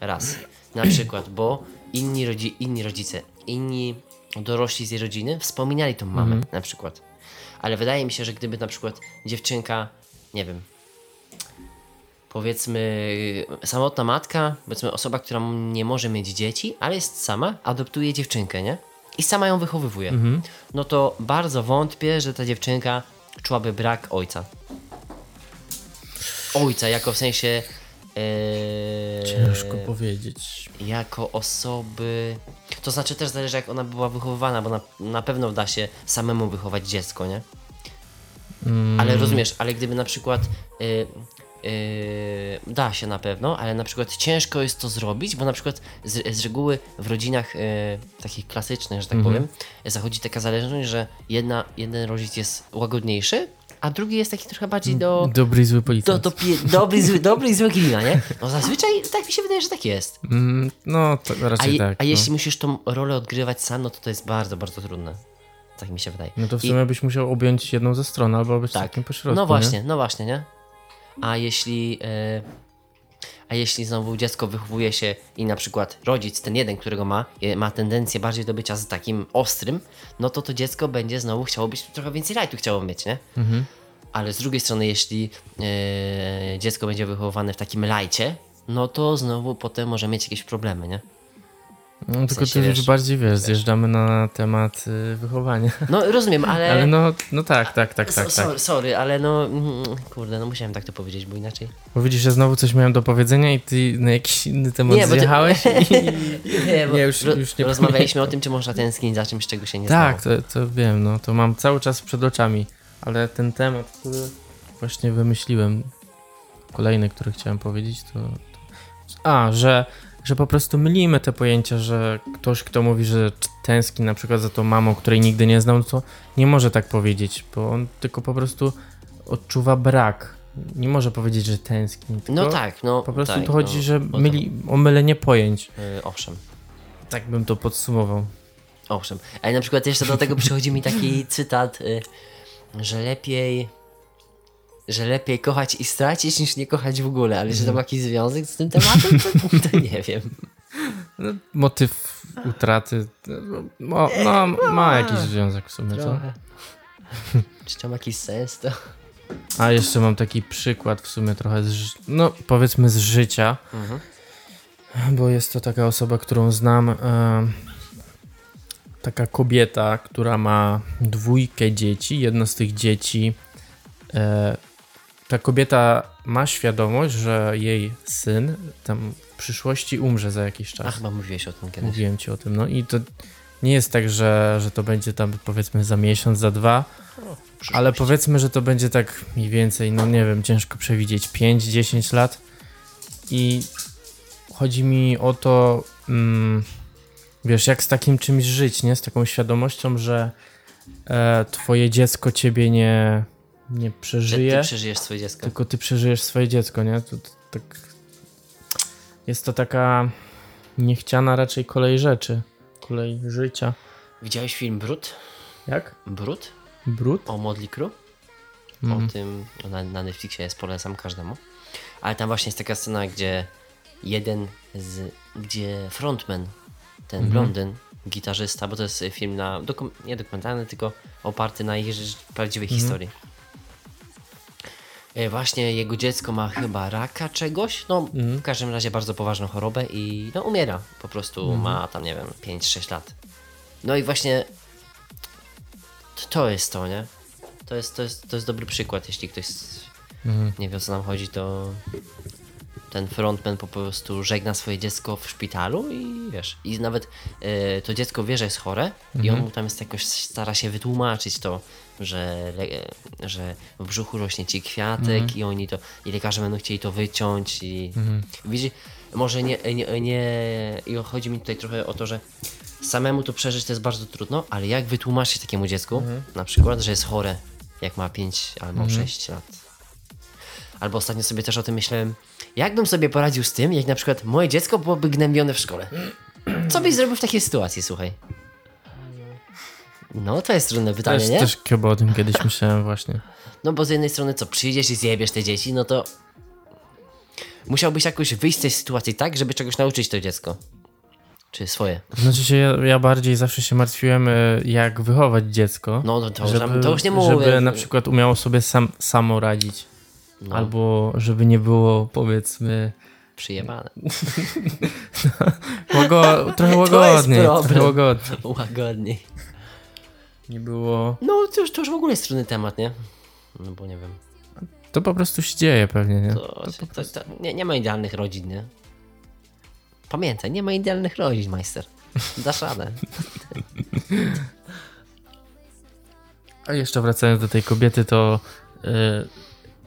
Raz. Na przykład, bo inni, rodzi, inni rodzice, inni dorośli z jej rodziny wspominali tą mamę, na przykład. Ale wydaje mi się, że gdyby na przykład dziewczynka, nie wiem, powiedzmy samotna matka, powiedzmy osoba, która nie może mieć dzieci, ale jest sama, adoptuje dziewczynkę, nie? I sama ją wychowywuje. No to bardzo wątpię, że ta dziewczynka czułaby brak ojca. Ojca, jako w sensie. e, ciężko powiedzieć. jako osoby. To znaczy też zależy, jak ona była wychowywana, bo na, na pewno da się samemu wychować dziecko, nie? Ale rozumiesz, ale gdyby na przykład. y, y, da się na pewno, ale na przykład ciężko jest to zrobić, bo na przykład z, z reguły w rodzinach y, takich klasycznych, że tak powiem, zachodzi taka zależność, że jedna, jeden rodzic jest łagodniejszy, a drugi jest taki trochę bardziej do. Dobry i zły do, policjant. do pie, dobry, zły, dobry i zły glina, nie? No zazwyczaj tak mi się wydaje, że tak jest. Mm, no, to A, raczej je, tak. a no. jeśli musisz tą rolę odgrywać sam, no to to jest bardzo, bardzo trudne. Tak mi się wydaje. No to w I- sumie byś musiał objąć jedną ze stron, albo być Tak. takim pośrodku. No nie? właśnie, no właśnie, nie? A jeśli, e, a jeśli znowu dziecko wychowuje się i na przykład rodzic, ten jeden, którego ma, ma tendencję bardziej do bycia z takim ostrym, no to to dziecko będzie znowu chciało być, trochę więcej lajtu chciało mieć, nie? Mhm. Ale z drugiej strony, jeśli e, dziecko będzie wychowywane w takim lajcie, no to znowu potem może mieć jakieś problemy, nie? No, tylko sensie, ty już wiesz, bardziej wiesz, zjeżdżamy na temat y, wychowania. No rozumiem, ale... Ale no, no tak, tak, tak, tak, sorry, tak. sorry, ale no, mm, kurde, no musiałem tak to powiedzieć, bo inaczej... Bo widzisz, że znowu coś miałem do powiedzenia i ty na jakiś inny temat Nie, bo ty- zjechałeś i... Nie, bo Nie, już- ro- już nie rozmawialiśmy o tym, czy można tęsknić za czymś, czego się nie Tak, to, to wiem, no to mam cały czas przed oczami, ale ten temat, który właśnie wymyśliłem, kolejny, który chciałem powiedzieć, to... to... A, że, że po prostu mylimy te pojęcia, że ktoś, kto mówi, że tęskni na przykład za tą mamą, której nigdy nie znał, to nie może tak powiedzieć, bo on tylko po prostu odczuwa brak. Nie może powiedzieć, że tęskni. Tylko No tak, no Po prostu tak, tu chodzi, no, że myli, o mylenie pojęć. y, owszem, Tak bym to podsumował. owszem. Ale na przykład jeszcze do tego przychodzi mi taki cytat, y, że lepiej że lepiej kochać i stracić niż nie kochać w ogóle, ale czy to ma jakiś związek z tym tematem, to, to nie wiem. No, motyw utraty no, no, ma jakiś związek w sumie, co? Trochę. Czy to ma jakiś sens to? A jeszcze mam taki przykład w sumie trochę, z, no powiedzmy z życia, Mhm. bo jest to taka osoba, którą znam, e, taka kobieta, która ma dwójkę dzieci, jedno z tych dzieci, e, ta kobieta ma świadomość, że jej syn tam w przyszłości umrze za jakiś czas. A chyba mówiłeś o tym kiedyś. Mówiłem ci o tym, no i to nie jest tak, że, że to będzie tam powiedzmy za miesiąc, za dwa, ale powiedzmy, że to będzie tak mniej więcej, no nie wiem, ciężko przewidzieć, 5-10 lat i chodzi mi o to, mm, wiesz, jak z takim czymś żyć, nie? Z taką świadomością, że e, twoje dziecko ciebie nie, nie Że przeżyje ty przeżyjesz swoje dziecko. tylko ty przeżyjesz swoje dziecko, nie? To, to, tak... Jest to taka niechciana raczej kolej rzeczy, kolej życia. Widziałeś film Brud? Jak? Brud? Brud? O Modli Crew? Mhm. O tym na, na Netflixie jest, polecam każdemu. Ale tam właśnie jest taka scena, gdzie jeden z, gdzie frontman, ten Mhm. blondyn, gitarzysta, bo to jest film na, dokum, nie dokumentalny, tylko oparty na ich prawdziwej Mhm. historii. E, Właśnie jego dziecko ma chyba raka czegoś, no Mhm. w każdym razie bardzo poważną chorobę i no umiera, po prostu Mhm. ma tam nie wiem 5-6 lat. No i właśnie to- jest to, nie? To jest, to jest, to jest dobry przykład, jeśli ktoś Mhm. nie wie o co nam chodzi, to ten frontman po prostu żegna swoje dziecko w szpitalu i wiesz, i nawet e, to dziecko wie, że jest chore i on mu tam jest jakoś stara się wytłumaczyć to, że, że w brzuchu rośnie ci kwiatek i oni to, i lekarze będą chcieli to wyciąć i widzi, może nie, nie, nie, i chodzi mi tutaj trochę o to, że samemu to przeżyć to jest bardzo trudno, ale jak wytłumaczyć takiemu dziecku, na przykład, że jest chore, jak ma 5 albo 6 lat. Albo ostatnio sobie też o tym myślałem, jak bym sobie poradził z tym, jak na przykład moje dziecko byłoby gnębione w szkole. Co byś zrobił w takiej sytuacji, słuchaj? No, to jest trudne pytanie, Też, nie? też chyba o tym kiedyś myślałem właśnie. No bo z jednej strony co, przyjdziesz i zjebiesz te dzieci, no to musiałbyś jakoś wyjść z tej sytuacji tak, żeby czegoś nauczyć to dziecko. Czy swoje. Znaczy się, ja, ja bardziej zawsze się martwiłem, e, jak wychować dziecko. No, no to, już- to już nie mówię. Żeby na przykład umiało sobie sam, samo radzić. No, Albo żeby nie było, powiedzmy, przyjebane. łago, trochę łagodniej. Trochę łagodniej. Łagodniej. Nie było... No to już, to już w ogóle jest trudny temat, nie? No bo nie wiem. To po prostu się dzieje pewnie, nie? To, to, to, nie, nie ma idealnych rodzin, nie? Pamiętaj, nie ma idealnych rodzin, majster. Dasz radę. A jeszcze wracając do tej kobiety, to y,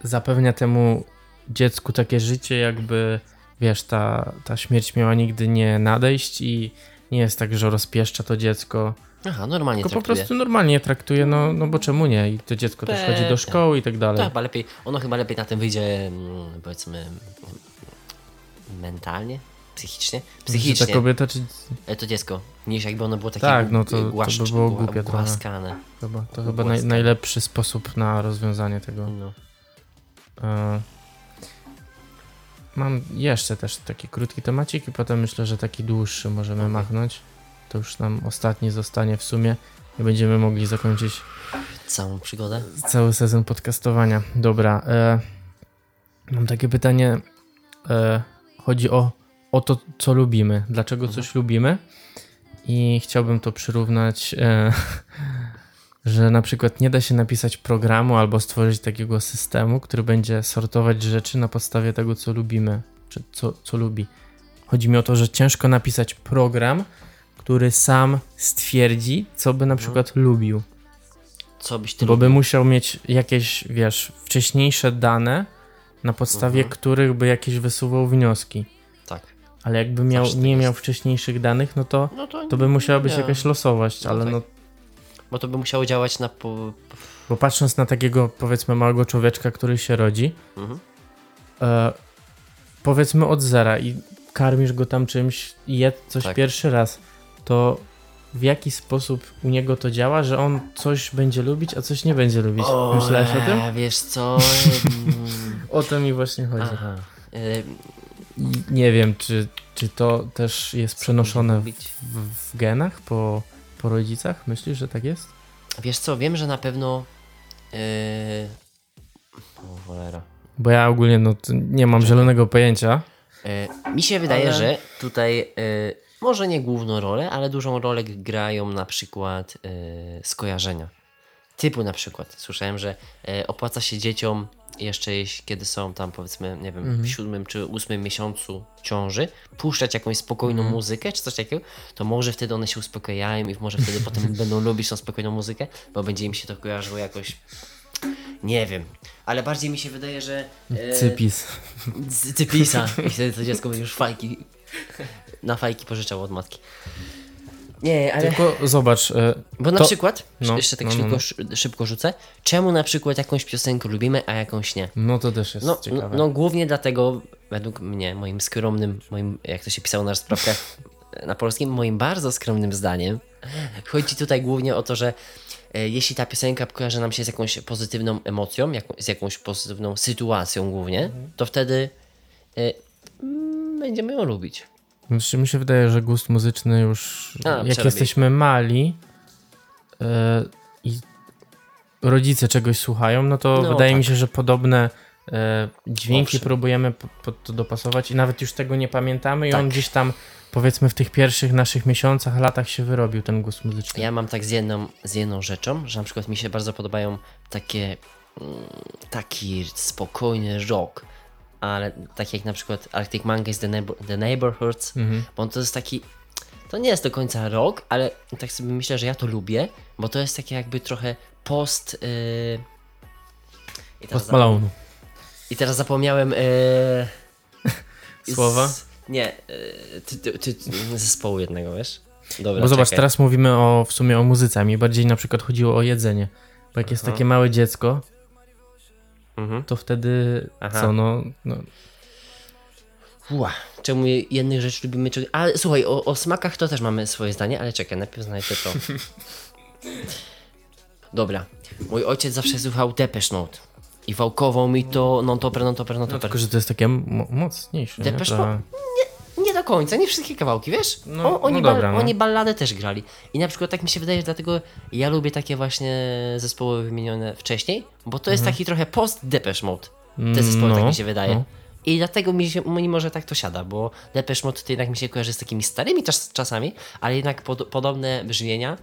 zapewnia temu dziecku takie życie, jakby wiesz, ta, ta śmierć miała nigdy nie nadejść i nie jest tak, że rozpieszcza to dziecko, Aha, normalnie tylko po traktuje. prostu normalnie je traktuje, no, no bo czemu nie? I to dziecko też chodzi do szkoły i tak dalej. To chyba lepiej, ono chyba lepiej na tym wyjdzie, mm, powiedzmy, mentalnie. psychicznie, psychicznie, ta kobieta, czy e, to dziecko, niż jakby ono było takie Tak, no to- to by głaszcz- było głupie głaskane. chyba, to chyba naj, najlepszy sposób na rozwiązanie tego. No. E, Mam jeszcze też taki krótki temacik i potem myślę, że taki dłuższy możemy Okej. machnąć. To już nam ostatni zostanie w sumie i będziemy mogli zakończyć Całą przygodę. cały sezon podcastowania. Dobra, e, mam takie pytanie. E, chodzi o, o to, co lubimy. Dlaczego coś lubimy? I chciałbym to przyrównać, e, że na przykład nie da się napisać programu albo stworzyć takiego systemu, który będzie sortować rzeczy na podstawie tego, co lubimy, czy co, co lubi. Chodzi mi o to, że ciężko napisać program, który sam stwierdzi, co by na przykład lubił. Co byś ty Bo by lubił? musiał mieć jakieś, wiesz, wcześniejsze dane, na podstawie Mhm. których by jakieś wysuwał wnioski. Tak. Ale jakby miał, Zawsze tak nie jest. miał wcześniejszych danych, no to, No to, to by musiała być nie. jakaś losowość, No ale tak. no, Bo to by musiało działać na... Po... bo patrząc na takiego, powiedzmy, małego człowieczka, który się rodzi, Mhm. e, powiedzmy od zera i karmisz go tam czymś i je coś Tak. pierwszy raz, to w jaki sposób u niego to działa, że on coś będzie lubić, a coś nie będzie lubić? Myślałeś o tym? Wiesz co? O to mi właśnie chodzi. Aha. I nie wiem, czy, czy to też jest przenoszone w, w, w genach po, po rodzicach? Myślisz, że tak jest? Wiesz co, wiem, że na pewno... Yy... O, cholera. Bo ja ogólnie no, nie mam zielonego pojęcia. E, mi się wydaje, Ale- że tutaj e, może nie główną rolę, ale dużą rolę grają na przykład e, skojarzenia. Typu na przykład, słyszałem, że e, opłaca się dzieciom jeszcze kiedy są tam powiedzmy, nie wiem, w siódmym czy ósmym miesiącu ciąży, puszczać jakąś spokojną muzykę czy coś takiego, to może wtedy one się uspokajają i może wtedy potem będą lubić tą spokojną muzykę, bo będzie im się to kojarzyło jakoś, nie wiem, ale bardziej mi się wydaje, że... e, Cypis. Cypisa. I wtedy to dziecko będzie już fajki. Na fajki pożyczało od matki. Nie, ale. Tylko zobacz, e, Bo na to- przykład, no, jeszcze tak no, no, szybko, no. szy- szybko rzucę, czemu na przykład jakąś piosenkę lubimy, a jakąś nie? no to też jest No, no, ciekawe. no głównie dlatego, według mnie, moim skromnym, moim, jak to się pisało na sprawkach na polskim, moim bardzo skromnym zdaniem, chodzi tutaj głównie o to, że e, jeśli ta piosenka kojarzy nam się z jakąś pozytywną emocją, jak, z jakąś pozytywną sytuacją głównie, to wtedy e, będziemy ją lubić. Znaczy, mi się wydaje, że gust muzyczny już, A, jak jesteśmy mali e, i rodzice czegoś słuchają, no to No, wydaje tak. mi się, że podobne e, dźwięki Owszem. próbujemy po- pod to dopasować i nawet już tego nie pamiętamy i Tak. on gdzieś tam, powiedzmy w tych pierwszych naszych miesiącach, latach się wyrobił, ten gust muzyczny. Ja mam tak z jedną, z jedną rzeczą, że na przykład mi się bardzo podobają takie mm, taki spokojny rock, ale tak jak na przykład Arctic Monkeys The, Neighbor, The Neighborhoods, Mhm. bo to jest taki to nie jest do końca rock, ale tak sobie myślę, że ja to lubię, bo to jest takie jakby trochę post yy... I teraz Post Malone. I teraz zapomniałem. Yy... Słowa? Z... Nie, yy, ty, ty, ty, zespołu jednego, wiesz? Dobra, Bo zobacz, czekaj. teraz mówimy o, w sumie o muzyce, mi bardziej na przykład chodziło o jedzenie. Bo jak jest Aha. takie małe dziecko, Mhm. to wtedy Aha. co, no, no Ła, czemu jednych rzeczy lubimy, czy... Ale słuchaj, o, o smakach to też mamy swoje zdanie, ale czekaj, najpierw znajdę to. Dobra, mój ojciec zawsze słuchał Depeche Mode i wałkował mi to non topper, non topper, non No, topper. tylko, że to jest takie mo- mocniejsze. nie? Depeche Mode? Nie do końca, nie wszystkie kawałki, wiesz? No, o, oni, no dobra, bal- no. oni balladę też grali. I na przykład tak mi się wydaje, że dlatego ja lubię takie właśnie zespoły wymienione wcześniej, bo to jest taki trochę post Depeche Mode. Te zespoły, tak Mhm. No, mi się wydaje. no. I dlatego mi się, mimo że tak to siada, bo Depeche Mode to jednak mi się kojarzy z takimi starymi czas, czasami, ale jednak pod, podobne brzmienia,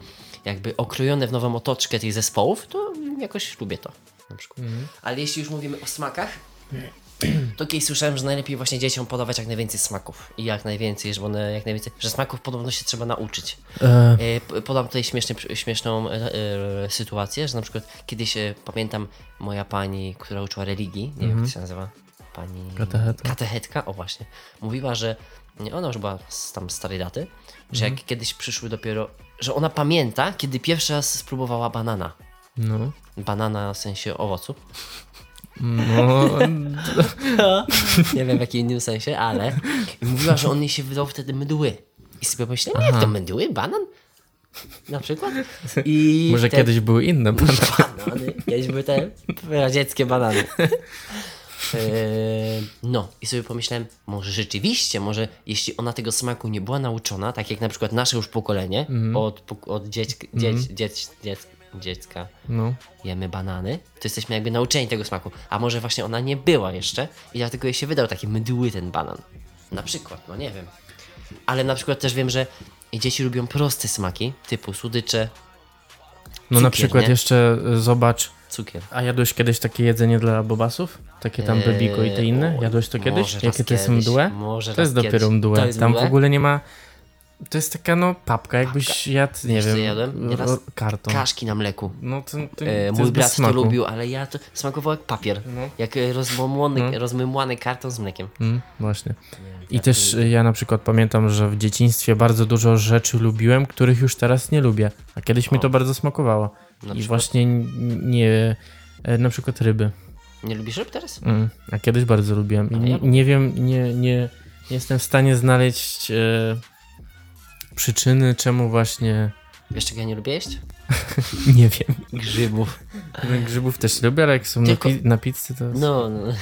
jakby okrojone w nową otoczkę tych zespołów, to jakoś lubię to. Na przykład. Mhm. Ale jeśli już mówimy o smakach, to kiedyś słyszałem, że najlepiej właśnie dzieciom podawać jak najwięcej smaków. I jak najwięcej, że one jak najwięcej, że smaków podobno się trzeba nauczyć. E, E, Podam tutaj śmieszny, śmieszną e, e, sytuację, że na przykład kiedyś e, pamiętam moja pani, która uczyła religii, nie wiem jak to się nazywa, pani Katechetka. katechetka, o właśnie, mówiła, że nie, ona już była z tam starej daty, że jak kiedyś przyszły dopiero, że ona pamięta, kiedy pierwszy raz spróbowała banana. no. Banana w sensie owocu. No, nie wiem w jakim innym sensie, ale mówiła, że on jej się wydał wtedy mydły. I sobie pomyślałem, jak to mydły? Banan? Na przykład? I może te- kiedyś były inne banany. Banany. Kiedyś były te radzieckie banany. Eee, No, i sobie pomyślałem, może rzeczywiście, może jeśli ona tego smaku nie była nauczona, tak jak na przykład nasze już pokolenie, od, pok- od dzieć, dzieć, dzieć, dzieć, dziecka No. jemy banany, to jesteśmy jakby nauczeni tego smaku. A może właśnie ona nie była jeszcze i dlatego jej się wydał taki mydły ten banan. Na przykład, no nie wiem. Ale na przykład też wiem, że dzieci lubią proste smaki, typu słodycze, No na przykład nie? jeszcze y, zobacz, cukier. a jadłeś kiedyś takie jedzenie dla bobasów? Takie tam bebiko i te inne? Eee, Jadłeś to kiedyś? Jakie to kiedyś, mdłe? może To jest dopiero kiedyś. mdłe. Jest Tam mdłe? w ogóle nie ma... To jest taka no papka, jakbyś jadł, nie Wiesz, wiem, jadłem? Nieraz karton. Kaszki na mleku. No to, to, E, mój brat to lubił, ale ja to smakowało jak papier. No. Jak e, rozmłony, rozmymłany karton z mlekiem. Mm, właśnie. I też y, ja na przykład pamiętam, że w dzieciństwie bardzo dużo rzeczy lubiłem, których już teraz nie lubię. A kiedyś mi to bardzo smakowało. I przykład? właśnie nie... e, Na przykład ryby. Nie lubisz ryb teraz? Mm, a kiedyś bardzo lubiłem. I nie, ja- nie wiem, nie, nie, nie jestem w stanie znaleźć e, przyczyny, czemu właśnie. Wiesz czego ja nie lubię jeść? Nie wiem. Grzybów. Grzybów też lubię, ale jak są Tylko- na, pi- na pizzy, to No, no.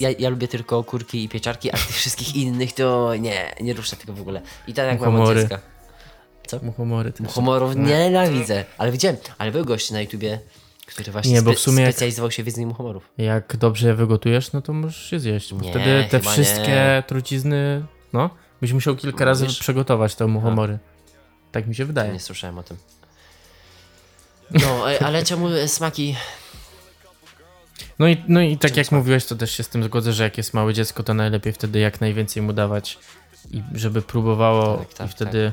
Ja, ja lubię tylko kurki i pieczarki, a tych wszystkich innych to nie, nie ruszę tego w ogóle. I tak jak mam od dziecka. Muchomory też. Humorów nienawidzę. Ale widziałem, ale był gość na YouTubie, który właśnie Nie, bo w sumie specjalizował się w jedzeniu muchomorów. Jak dobrze je wygotujesz, no to możesz je zjeść. Bo Nie, wtedy te wszystkie nie. trucizny, no, byś musiał kilka razy Mówisz? przygotować te muchomory. Tak mi się wydaje. Nie słyszałem o tym. No, e, ale czemu smaki... No i, no i tak jak smak? mówiłeś, to też się z tym zgodzę, że jak jest małe dziecko, to najlepiej wtedy jak najwięcej mu dawać i żeby próbowało Tak, tak, i wtedy,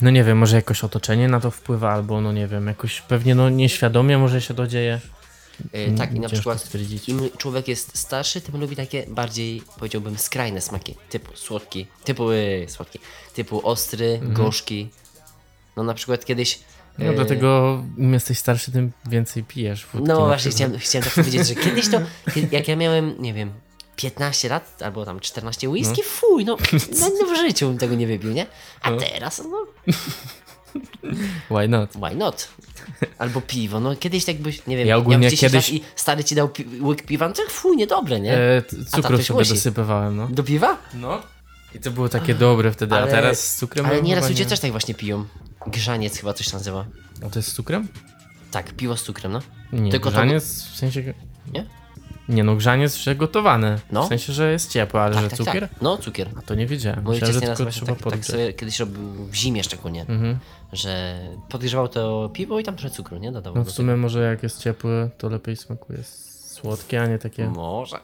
no nie wiem, może jakoś otoczenie na to wpływa, albo no nie wiem, jakoś pewnie no nieświadomie może się to dzieje. E, tak, i na przykład im człowiek jest starszy, tym lubi takie bardziej, powiedziałbym, skrajne smaki. Typu słodki, typu yy, słodki, typu ostry, Mhm. gorzki. No na przykład kiedyś... No e, dlatego im jesteś starszy, tym więcej pijesz No właśnie, chciałem, chciałem tak powiedzieć, że kiedyś to, jak ja miałem, nie wiem, 15 lat, albo tam 14 whisky, fuj, no, no, no w życiu bym tego nie wypił, nie? A teraz, no, Why not? why not? Albo piwo, no kiedyś tak byś, nie wiem, Ja ogólnie miał 10 kiedyś- i stary ci dał pi- łyk piwa, no to fuj, niedobre, nie? E, A cukru sobie musi. dosypywałem, no. Do piwa? No. I to było takie dobre wtedy, a Ale- teraz z cukrem Ale nieraz chyba ludzie nie. też tak właśnie piją. Grzaniec chyba coś nazywa. A to jest z cukrem? Tak, piwo z cukrem, no. Nie, Tylko to- grzaniec w sensie... Nie? Nie no, grzaniec, że gotowane. No. W sensie, że jest ciepłe, ale Tak, że tak, cukier? tak. No, cukier. A to nie wiedziałem. Mój Myślałem, że tylko trzeba tak, tak sobie kiedyś robił w zimie szczególnie, Mhm. że podgrzewał to piwo i tam trochę cukru, nie? Dodawał No w sumie może jak jest ciepłe, to lepiej smakuje słodkie, a nie takie... Może.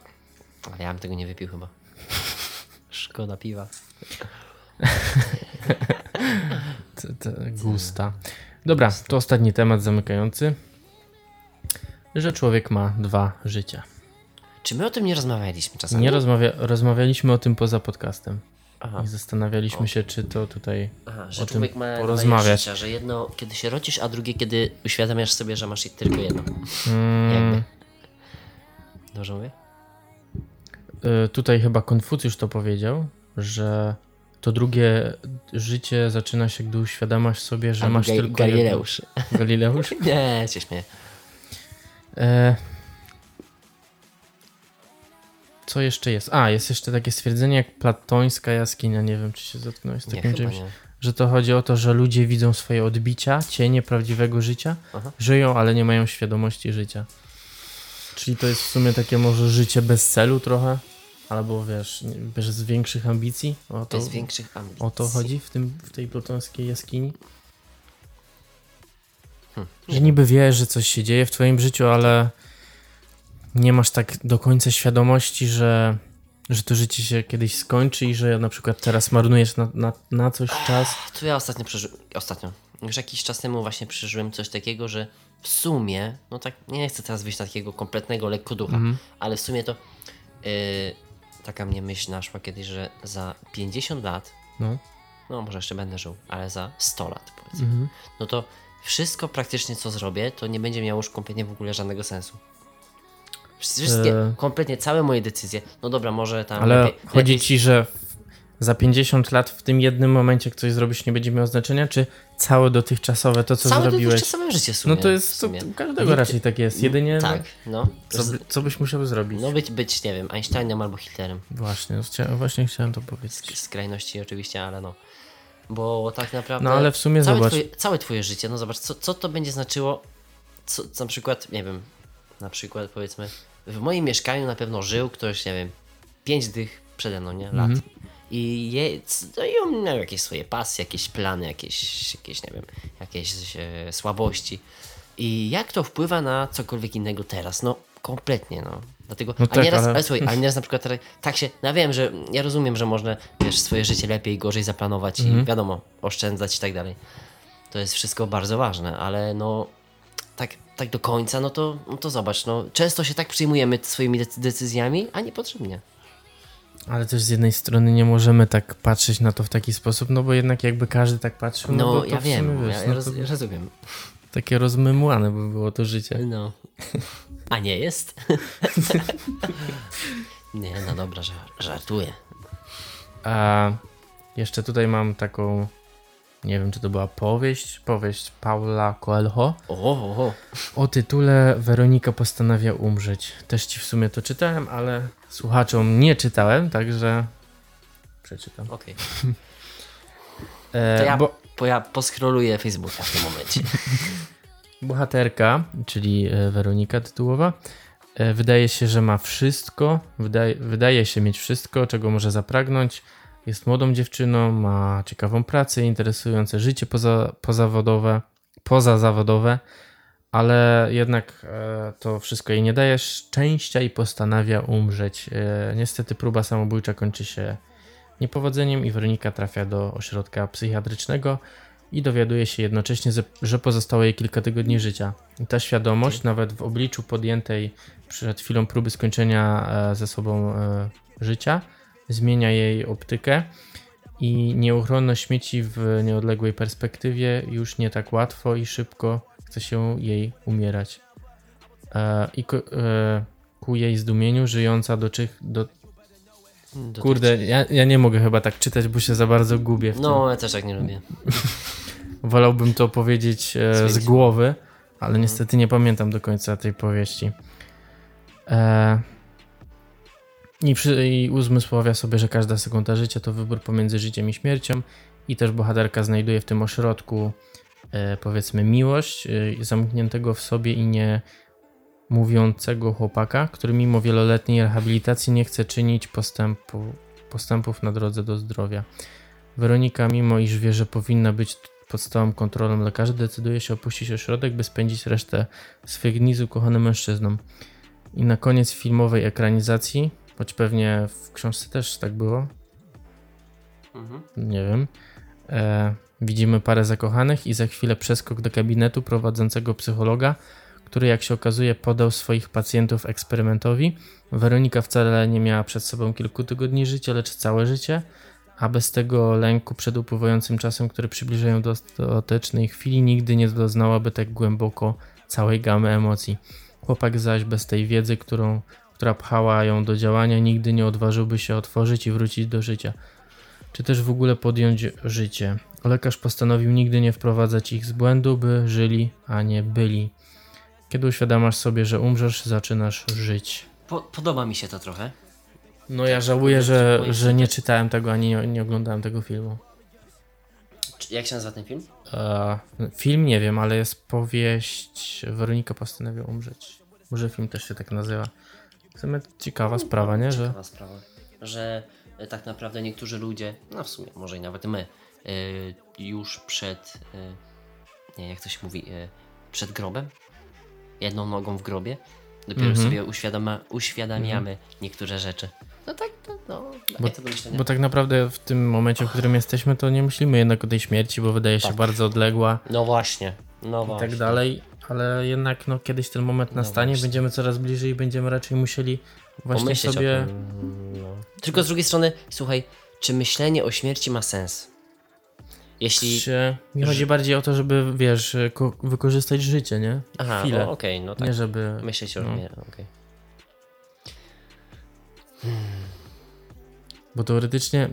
Ale ja bym tego nie wypił chyba. Szkoda piwa. Te, te gusta. Dobra, to ostatni temat zamykający. Że człowiek ma dwa życia. Czy my o tym nie rozmawialiśmy czasami? Nie rozmawia, rozmawialiśmy o tym poza podcastem. Aha. I zastanawialiśmy się, czy to tutaj Aha, że o tym człowiek ma porozmawiać. życia, że jedno kiedy się rodzisz, a drugie kiedy uświadamiasz sobie, że masz tylko jedno. Mm, Jakby. Dobrze mówię? y, tutaj chyba Konfucjusz to powiedział, że to drugie życie zaczyna się, gdy uświadamasz sobie, że masz tylko jedno. Galileusz. Galileusz? Nie, się śmieję. E... Co jeszcze jest? A, jest jeszcze takie stwierdzenie jak platońska jaskinia. Nie wiem, czy się zetknąłeś z Nie, takim chyba czymś. nie. Że to chodzi o to, że ludzie widzą swoje odbicia, cienie prawdziwego życia, Aha. żyją, ale nie mają świadomości życia. Czyli to jest w sumie takie może życie bez celu trochę, albo wiesz, nie- bez większych ambicji. O to, Bez większych ambicji. o to chodzi w, tym, w tej platońskiej jaskini. Hmm. Że niby wiesz, że coś się dzieje w twoim życiu, ale nie masz tak do końca świadomości, że, że to życie się kiedyś skończy i że na przykład teraz marnujesz na, na, na coś czas. To ja ostatnio przeżyłem, ostatnio, już jakiś czas temu właśnie przeżyłem coś takiego, że w sumie, no tak, nie chcę teraz wyjść na takiego kompletnego lekko ducha, Mhm. ale w sumie to yy, taka mnie myśl naszła kiedyś, że za 50 lat, No. no może jeszcze będę żył, ale za 100 lat powiedzmy, Mhm. no to wszystko praktycznie co zrobię, to nie będzie miało już kompletnie w ogóle żadnego sensu. Wszystkie, E. kompletnie całe moje decyzje. No dobra, może tam. Ale lepiej, chodzi lepiej, ci, że za 50 lat w tym jednym momencie jak coś zrobisz nie będzie miało znaczenia, czy całe dotychczasowe to, co Całe zrobiłeś? dotychczasowe życie sumie. No to jest, to, każdego raczej tak jest. Jedynie Tak, no. no, co, co byś musiał zrobić? No być, być, nie wiem, Einsteinem albo Hitlerem. Właśnie, chcia, właśnie chciałem to powiedzieć. Skrajności oczywiście, ale no. Bo tak naprawdę. No ale w sumie całe zobacz, Twoje, całe twoje życie, no zobacz, co, co to będzie znaczyło. Co na przykład, nie wiem, na przykład powiedzmy, w moim mieszkaniu na pewno żył ktoś, nie wiem, pięć dych przede mną, nie? Lat. Mhm. I, je, no i on miał jakieś swoje pasje, jakieś plany, jakieś, jakieś nie wiem, jakieś e, słabości. I jak to wpływa na cokolwiek innego teraz? No, kompletnie, no. Dlatego, No a tak, nieraz, ale- ale... słuchaj, ale nieraz na przykład tak- tak się, no wiem, że ja rozumiem, że można, wiesz, swoje życie lepiej, gorzej zaplanować Mhm. i wiadomo, oszczędzać i tak dalej. To jest wszystko bardzo ważne, ale no tak, do końca, no to, no to zobacz, no często się tak przyjmujemy swoimi dec- decyzjami, a niepotrzebnie. ale też z jednej strony nie możemy tak patrzeć na to w taki sposób, no bo jednak jakby każdy tak patrzył, no, No, ja wiem, wiesz, ja, no roz, ja rozumiem. takie rozmymłane by było to życie. No. A nie jest? nie, no dobra, żar, żartuję. A jeszcze tutaj mam taką, nie wiem czy to była powieść, powieść Paula Coelho O, o, tytule Weronika postanawia umrzeć. Też ci w sumie to czytałem, ale słuchaczom nie czytałem, także przeczytam. okej. E, To ja, bo, bo ja poskroluję Facebooka w tym momencie. bohaterka, czyli e, Weronika tytułowa, e, wydaje się, że ma wszystko, wydaje, wydaje się mieć wszystko, czego może zapragnąć. Jest młodą dziewczyną, ma ciekawą pracę, interesujące życie poza, pozawodowe, pozazawodowe, ale jednak e, to wszystko jej nie daje szczęścia i postanawia umrzeć. E, niestety próba samobójcza kończy się niepowodzeniem i Weronika trafia do ośrodka psychiatrycznego i dowiaduje się jednocześnie, że- pozostało jej kilka tygodni życia. I ta świadomość, nawet w obliczu podjętej przed chwilą próby skończenia e, ze sobą życia, zmienia jej optykę i nieuchronność śmieci w nieodległej perspektywie już nie tak łatwo i szybko chce się jej umierać. E, I ku, e, ku jej zdumieniu żyjąca do, czych, do Do Kurde, ja, ja nie mogę chyba tak czytać, bo się za bardzo gubię w tym. No, ja też tak nie lubię. Wolałbym to powiedzieć e, z głowy, ale niestety nie pamiętam do końca tej powieści. E, i, przy, I uzmysławia sobie, że każda sekunda życia to wybór pomiędzy życiem i śmiercią i też bohaterka znajduje w tym ośrodku e, powiedzmy miłość e, zamkniętego w sobie i nie mówiącego chłopaka, który mimo wieloletniej rehabilitacji nie chce czynić postępu, postępów na drodze do zdrowia. Weronika, mimo iż wie, że powinna być pod stałą kontrolą lekarzy, decyduje się opuścić ośrodek, by spędzić resztę swych dni z ukochanym mężczyzną. I na koniec filmowej ekranizacji, choć pewnie w książce też tak było, Mhm. nie wiem, e, widzimy parę zakochanych i za chwilę przeskok do gabinetu prowadzącego psychologa, który jak się okazuje podał swoich pacjentów eksperymentowi. Weronika wcale nie miała przed sobą kilku tygodni życia, lecz całe życie, a bez tego lęku przed upływającym czasem, który przybliża ją do ostatecznej chwili, nigdy nie doznałaby tak głęboko całej gamy emocji. Chłopak zaś bez tej wiedzy, którą, która pchała ją do działania, nigdy nie odważyłby się otworzyć i wrócić do życia. Czy też w ogóle podjąć życie. Lekarz postanowił nigdy nie wprowadzać ich z błędu, by żyli, a nie byli. Kiedy uświadamasz sobie, że umrzesz, zaczynasz żyć. Po, podoba mi się to trochę. No ja żałuję, że, że nie czytałem tego, ani nie, nie oglądałem tego filmu. Jak się nazywa ten film? E, film nie wiem, ale jest powieść Weronika postanawia umrzeć. Może film też się tak nazywa. W sumie ciekawa sprawa, nie? Że Ciekawa sprawa. Że e, tak naprawdę niektórzy ludzie, no w sumie, może i nawet my, e, już przed, e, nie jak to się mówi, przed grobem, jedną nogą w grobie, dopiero Mhm. sobie uświadama, uświadamiamy niektóre rzeczy. No tak, to, no, daje to do myślenia. Bo tak naprawdę w tym momencie, w którym jesteśmy, to nie myślimy jednak o tej śmierci, bo wydaje się Tak. bardzo odległa No właśnie, no i właśnie. tak dalej, ale jednak no, kiedyś ten moment nastanie, będziemy coraz bliżej i będziemy raczej musieli właśnie Pomyśleć sobie. No. Tylko z drugiej strony, słuchaj, czy myślenie o śmierci ma sens? Jeśli. Czy... Mi Ży... chodzi bardziej o to, żeby wiesz, wykorzystać życie, nie? Aha, chwilę. okej, okay, no tak. Nie, żeby. Myśleć o no. okej. Okay. Bo teoretycznie.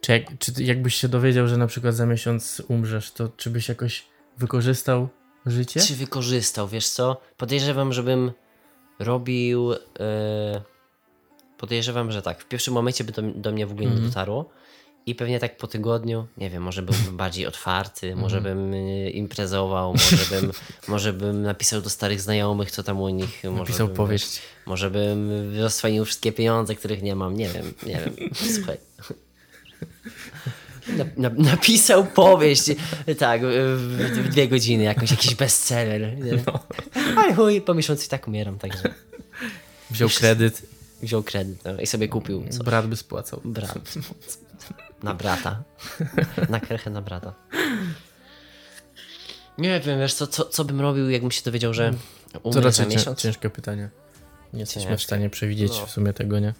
Czy, jak, czy jakbyś się dowiedział, że na przykład za miesiąc umrzesz, to czy byś jakoś wykorzystał życie? Czy wykorzystał, wiesz co? Podejrzewam, żebym robił. E, podejrzewam, że tak. W pierwszym momencie by to do mnie w ogóle Mhm. nie dotarło. I pewnie tak po tygodniu, nie wiem, może byłbym bardziej otwarty, Mhm. może bym e, imprezował, może bym, może bym napisał do starych znajomych, co tam u nich. Może Napisał bym, powieść. Może bym rozswanił wszystkie pieniądze, których nie mam. Nie wiem, nie wiem. Słuchaj. Na, na, napisał powieść, tak, w, dwie godziny, jakąś, jakiś bestseller. Nie? Ale chuj, po miesiącu i tak umieram, także Wziął kredyt, wziął kredyt no, i sobie kupił co? brat by spłacał. Brat. Na brata. Na krechę na brata. Nie wiem, wiesz co, co, co bym robił, jakbym się dowiedział, że To umrę za raczej cię, miesiąc? ciężkie pytanie. Nie jesteśmy w stanie przewidzieć No. w sumie tego, nie?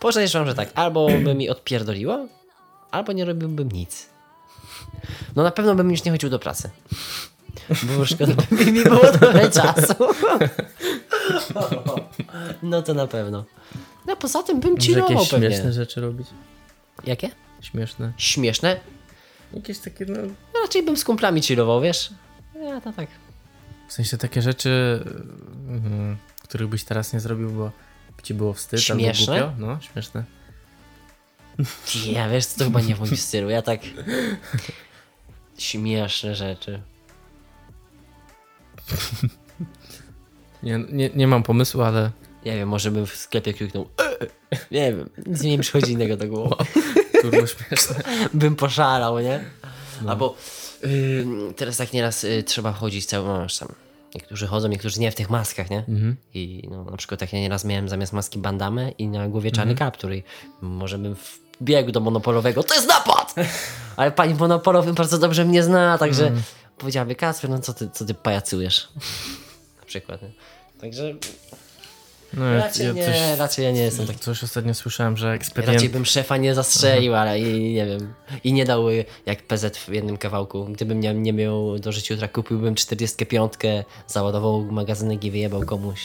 Podejrzewam, że tak. Albo by mi odpierdoliło, albo nie robiłbym nic. No na pewno bym już nie chodził do pracy. Bo szkoda by mi było trochę czasu. No to na pewno. No poza tym bym chillował jakieś pewnie. śmieszne rzeczy robić. Jakie? Śmieszne. Śmieszne? Jakieś takie, no... No, raczej bym z kumplami chillował, wiesz? Ja to tak. W sensie takie rzeczy, mm, których byś teraz nie zrobił, bo by ci było wstyd Śmieszne? albo głupio. No, śmieszne. Ja wiesz, to chyba nie w moim stylu. Ja tak. Śmieszne rzeczy. Nie, nie, nie mam pomysłu, ale Nie wiem, może bym w sklepie kliknął. "E!" Nie wiem, nic mi nie przychodzi innego do głowy. to było śmieszne. bym poszalał, nie? Albo y, teraz tak nieraz y, trzeba chodzić cały no, masz tam. Niektórzy chodzą, niektórzy nie w tych maskach, nie? I no, na przykład tak ja nieraz miałem zamiast maski bandamę i na głowie czarny kaptur i może bym wbiegł do monopolowego, to jest napad! Ale pani monopolowym bardzo dobrze mnie zna, także powiedziałaby, Kacper, no co ty, co ty pajacujesz? na przykład, nie? Także No, raczej ja nie, coś, raczej ja nie jestem taki. coś ostatnio słyszałem, że eksperyment... Raczej bym szefa nie zastrzelił, ale i, nie wiem. I nie dał jak PZ w jednym kawałku. Gdybym nie, nie miał do życia jutra, kupiłbym 45, załadował magazynek i wyjebał komuś.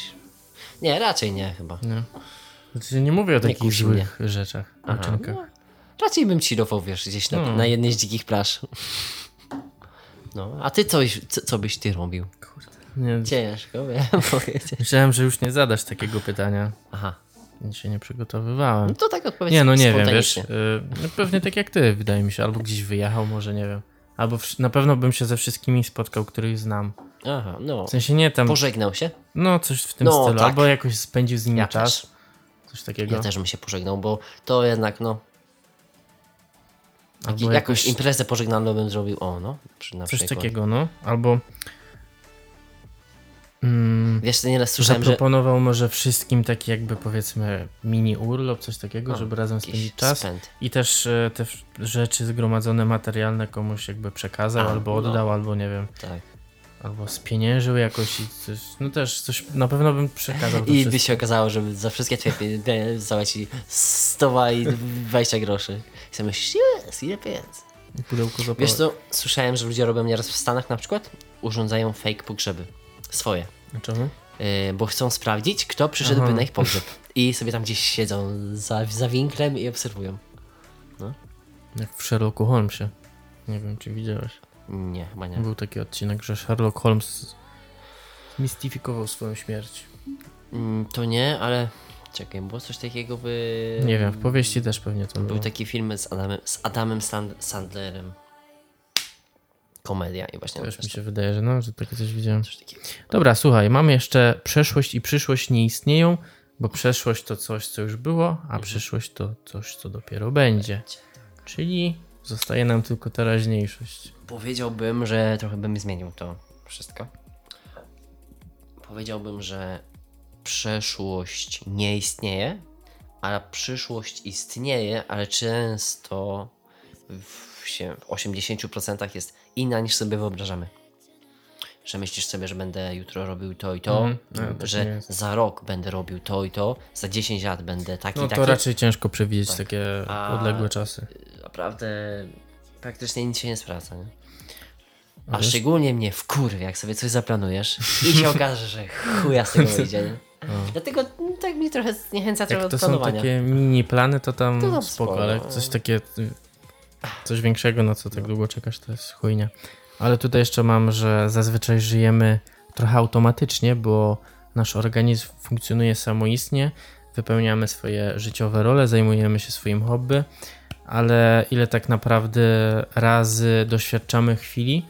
Nie, raczej nie chyba. Nie. Znaczy, nie mówię o takich złych rzeczach, uczynkach. No, raczej bym chillował, wiesz, gdzieś na, No. na jednej z dzikich plaż. No, a ty coś, co, co byś ty robił? Nie, Ciężko, wiem powiedzieć. myślałem, że już nie zadasz takiego pytania. Aha, Nic się nie przygotowywałem. no to tak odpowiedz Nie, no nie wiem, wiesz. y, no pewnie tak jak ty, wydaje mi się. Albo gdzieś wyjechał, może nie wiem. Albo wsz- na pewno bym się ze wszystkimi spotkał, których znam. Aha, no. W sensie nie tam, Pożegnał się? no coś w tym No, stylu. tak. Albo jakoś spędził z nimi Ja czas. też. Coś takiego. Ja też bym się pożegnał, bo to jednak, no, Albo jakąś jakoś imprezę pożegnaną bym zrobił. O, no, na coś przykład. takiego, no. Albo mm, Wiesz, to nieraz słyszałem, że zaproponował może wszystkim taki jakby powiedzmy mini urlop, coś takiego, No, żeby razem spędzić czas. spęd. I też e, te rzeczy zgromadzone materialne komuś jakby przekazał, A, albo no. oddał, albo nie wiem, Tak. Albo spieniężył jakoś i coś, no też coś na pewno bym przekazał I by wszystko. się okazało, że za wszystkie twoje pieniądze zapłaci 100 i 20 groszy. I sobie myślisz, jest, ile pieniędzy? I pudełko zapał. Wiesz co, słyszałem, że ludzie robią nieraz w Stanach na przykład, urządzają fake pogrzeby. Swoje. Czemu? Yy, bo chcą sprawdzić, kto przyszedłby Aha. na ich pogrzeb. I sobie tam gdzieś siedzą za, za winklem i obserwują. Jak w Sherlocku Holmesie. Nie wiem, czy widziałeś. Nie, chyba nie. Był taki odcinek, że Sherlock Holmes mistyfikował swoją śmierć. Mm, To nie, ale czekaj, było coś takiego by... Nie wiem, w powieści też pewnie to Był było. taki film z Adamem, z Adamem Sand Sandlerem. Komedia i właśnie Też mi się wydaje, że no, że takie coś widziałem. coś takiego. Dobra, słuchaj, mamy jeszcze przeszłość i przyszłość nie istnieją, bo przeszłość to coś, co już było, a przyszłość to coś, co dopiero będzie. Czyli zostaje nam tylko teraźniejszość. Powiedziałbym, że trochę bym zmienił to wszystko. Powiedziałbym, że przeszłość nie istnieje, a przyszłość istnieje, ale często w, się, w 80% jest inna niż sobie wyobrażamy. Że myślisz sobie, że będę jutro robił to i to, Mhm, no, tak że jest. za rok będę robił to i to, za 10 lat będę taki No i taki. to raczej ciężko przewidzieć Tak. takie A- odległe czasy. Naprawdę praktycznie nic się nie sprawdza. Nie? A wiesz- szczególnie mnie wkurwia, jak sobie coś zaplanujesz i się okaże, że chuja z tego wyjdzie. Nie? Dlatego mm, tak mi trochę zniechęca trochę Jak od to są planowania. takie mini plany, to tam, To tam spoko, spoko, ale no. coś takie, y, coś większego, na co tak długo czekasz, to jest chujnia. Ale tutaj jeszcze mam, że zazwyczaj żyjemy trochę automatycznie, bo nasz organizm funkcjonuje samoistnie, wypełniamy swoje życiowe role, zajmujemy się swoim hobby, ale ile tak naprawdę razy doświadczamy chwili,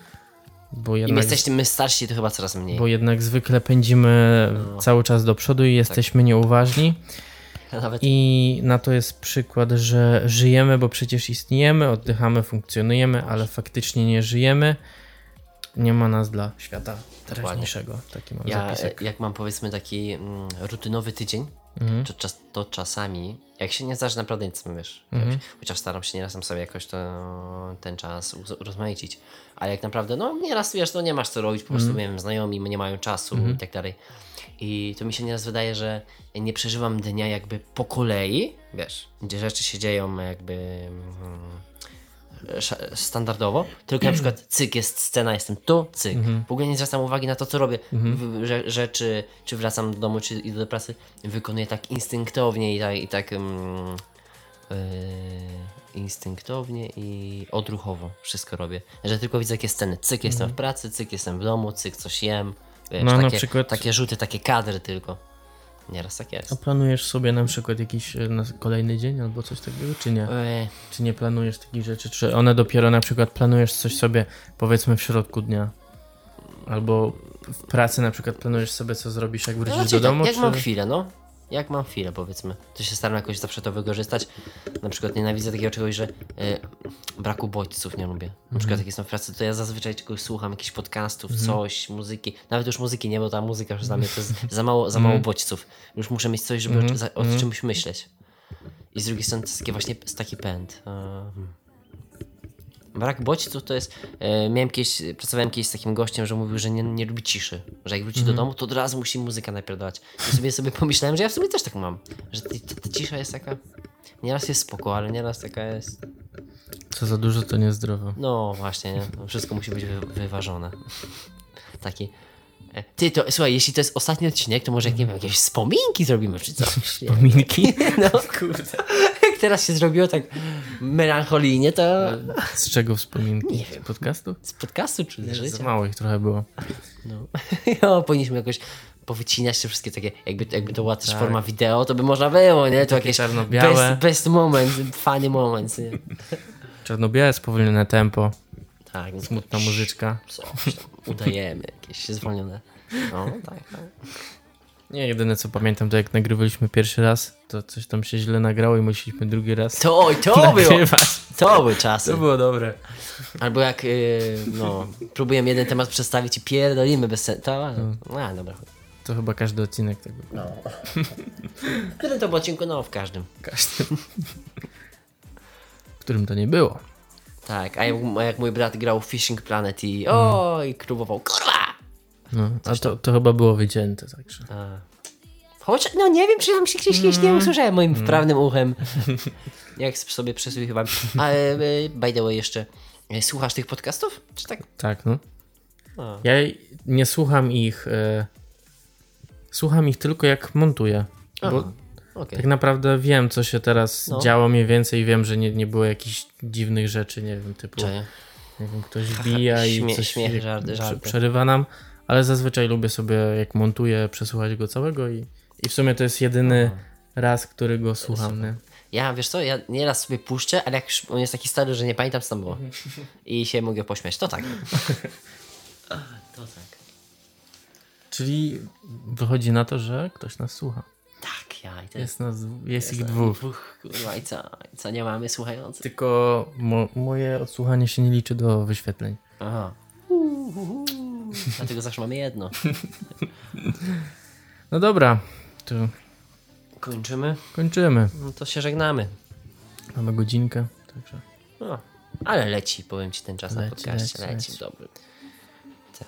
bo Im jednak, jesteśmy starsi, to chyba coraz mniej. bo jednak zwykle pędzimy No. cały czas do przodu i jesteśmy nieuważni. Nawet I na to jest przykład, że żyjemy, bo przecież istniejemy, oddychamy, funkcjonujemy, ale faktycznie nie żyjemy. Nie ma nas dla świata teraźniejszego. Taki mam ja, zapisek. jak mam powiedzmy taki mm, rutynowy tydzień, Mhm. to, czas, to czasami, jak się nie zdarzy naprawdę nic, wiesz, Mhm. chociaż staram się nieraz sobie jakoś to, ten czas urozmaicić, ale jak naprawdę, no nieraz wiesz, no nie masz co robić, po prostu, Mhm. nie wiem, znajomi nie mają czasu i tak dalej. I to mi się nieraz wydaje, że nie przeżywam dnia jakby po kolei, wiesz, gdzie rzeczy się dzieją jakby mm, standardowo, tylko na przykład cyk jest scena, jestem tu, cyk. W ogóle nie zwracam uwagi na to, co robię, w, że, że czy, czy wracam do domu, czy idę do pracy, wykonuję tak instynktownie i tak, i tak yy, instynktownie i odruchowo wszystko robię. Że tylko widzę jakie sceny, cyk jestem w pracy, cyk jestem w domu, cyk coś jem, wiesz, No, takie, przykład- takie rzuty, takie kadry tylko. Nieraz tak jest. A planujesz sobie na przykład jakiś e, na kolejny dzień albo coś takiego, czy nie? Ej, Czy nie planujesz takich rzeczy? Czy one dopiero na przykład planujesz coś sobie powiedzmy w środku dnia? Albo w pracy na przykład planujesz sobie co zrobisz jak wrócisz No, do domu? tak, jak czy... mam chwilę, no. Jak mam chwilę, powiedzmy. To się staram jakoś zawsze to wykorzystać. Na przykład nienawidzę takiego czegoś, że y, braku bodźców nie lubię. Na Mhm. przykład jak jestem w pracy, to ja zazwyczaj czegoś słucham, jakichś podcastów, coś, muzyki. Nawet już muzyki nie, bo ta muzyka już dla mnie to jest za mało, za Mhm. mało bodźców. Już muszę mieć coś, żeby o, o czymś myśleć. I z drugiej strony to jest właśnie taki pęd. Hmm. Brak bodźców to jest. E, miałem kiedyś, pracowałem kiedyś z takim gościem, że mówił, że nie, nie lubi ciszy. Że jak wróci Mhm. do domu, to od razu musi muzyka napierdalać. I sobie sobie pomyślałem, że ja w sumie też tak mam. Że ta, ta, cisza jest taka. Nieraz jest spoko, ale nieraz taka jest. Co za dużo to niezdrowo. No właśnie, nie? Wszystko musi być wy, wyważone. Taki. e, Ty, to słuchaj, jeśli to jest ostatni odcinek, to może jak nie wiem, jakieś wspominki zrobimy, czy coś. nie? Pominki? No kurde. Teraz się zrobiło tak melancholijnie, to Z czego wspominki? Nie wiem. Z podcastu? z podcastu czy z życia? mało ich trochę było. No. no, powinniśmy jakoś powycinać te wszystkie takie, jakby, jakby to była też Tak. forma wideo, to by można było, nie? To jakieś czarno-białe. best, best moment, funny moments, nie? Czarno-białe, spowolnione tempo, Tak, no, smutna muzyczka. coś tam udajemy, jakieś zwolnione. No, tak, tak. Nie, jedyne co pamiętam to jak nagrywaliśmy pierwszy raz, to coś tam się źle nagrało i musieliśmy drugi raz To, oj, to było, to były czasy. To było dobre. Albo jak, yy, no, próbujemy jeden temat przedstawić i pierdolimy bez sensu. To, a, dobra. To chyba każdy odcinek tego. No. W którym to było odcinku? No, w każdym. Każdy. W którym to nie było. Tak, a jak, a jak mój brat grał w Fishing Planet i oj, próbował, kurwa! No, a to, to chyba było wycięte, także. A. Chociaż, no nie wiem, czy tam się gdzieś, gdzieś nie usłyszałem moim wprawnym uchem. Jak sobie przesłuchiwałem. Ale e, by the way jeszcze, e, słuchasz tych podcastów? Czy tak? Tak, no. A. Ja nie słucham ich. E, słucham ich tylko jak montuję. Bo Aha, Okej. tak naprawdę wiem, co się teraz No. działo mniej więcej. Wiem, że nie, nie było jakichś dziwnych rzeczy, nie wiem, typu. Czaję. Nie wiem, ktoś wbija i Śmie- coś śmiechy, jak- żarty, żarty. przerywa nam, ale zazwyczaj lubię sobie, jak montuję, przesłuchać go całego i, i w sumie to jest jedyny raz, który go słucham. Nie? Ja, wiesz co, ja nieraz sobie puszczę, ale jak już on jest taki stary, że nie pamiętam, co tam było. I się mogę pośmiać. To tak. To tak. Czyli wychodzi na to, że ktoś nas słucha. Tak, ja i to jest... Jest, nas, jest ich dwóch. Dwóch, kurwa, i co? I co nie mamy słuchających? Tylko mo, moje odsłuchanie się nie liczy do wyświetleń. Aha. Dlatego zawsze mamy jedno. No dobra, to Kończymy? kończymy. No to się żegnamy. Mamy godzinkę, także No, ale leci, powiem ci ten czas na Leci, podcaście. leci, Leci, leci. dobry. Tak.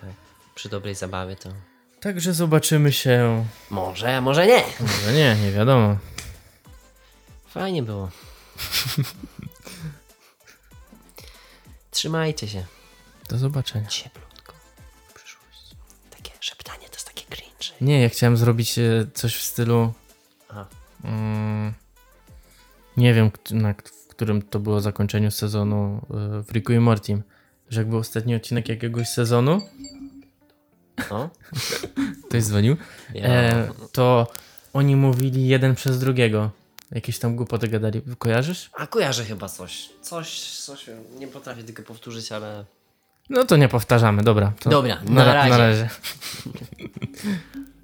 Przy dobrej zabawie to Także zobaczymy się. może, może nie. Może nie, nie wiadomo. Fajnie było. Trzymajcie się. Do zobaczenia. Cieplutko. Nie, ja chciałem zrobić e, coś w stylu. Aha. Mm, nie wiem, na, w którym to było zakończeniu sezonu e, w Ricku i Mortim. Że jak był ostatni odcinek jakiegoś sezonu, No. ktoś dzwonił, Ja, e, to oni mówili jeden przez drugiego. Jakieś tam głupoty gadali. Kojarzysz? A kojarzę chyba coś. Coś, coś, nie potrafię tylko powtórzyć, ale... No to nie powtarzamy, dobra. To Dobra, na, na ra- na razie. razie.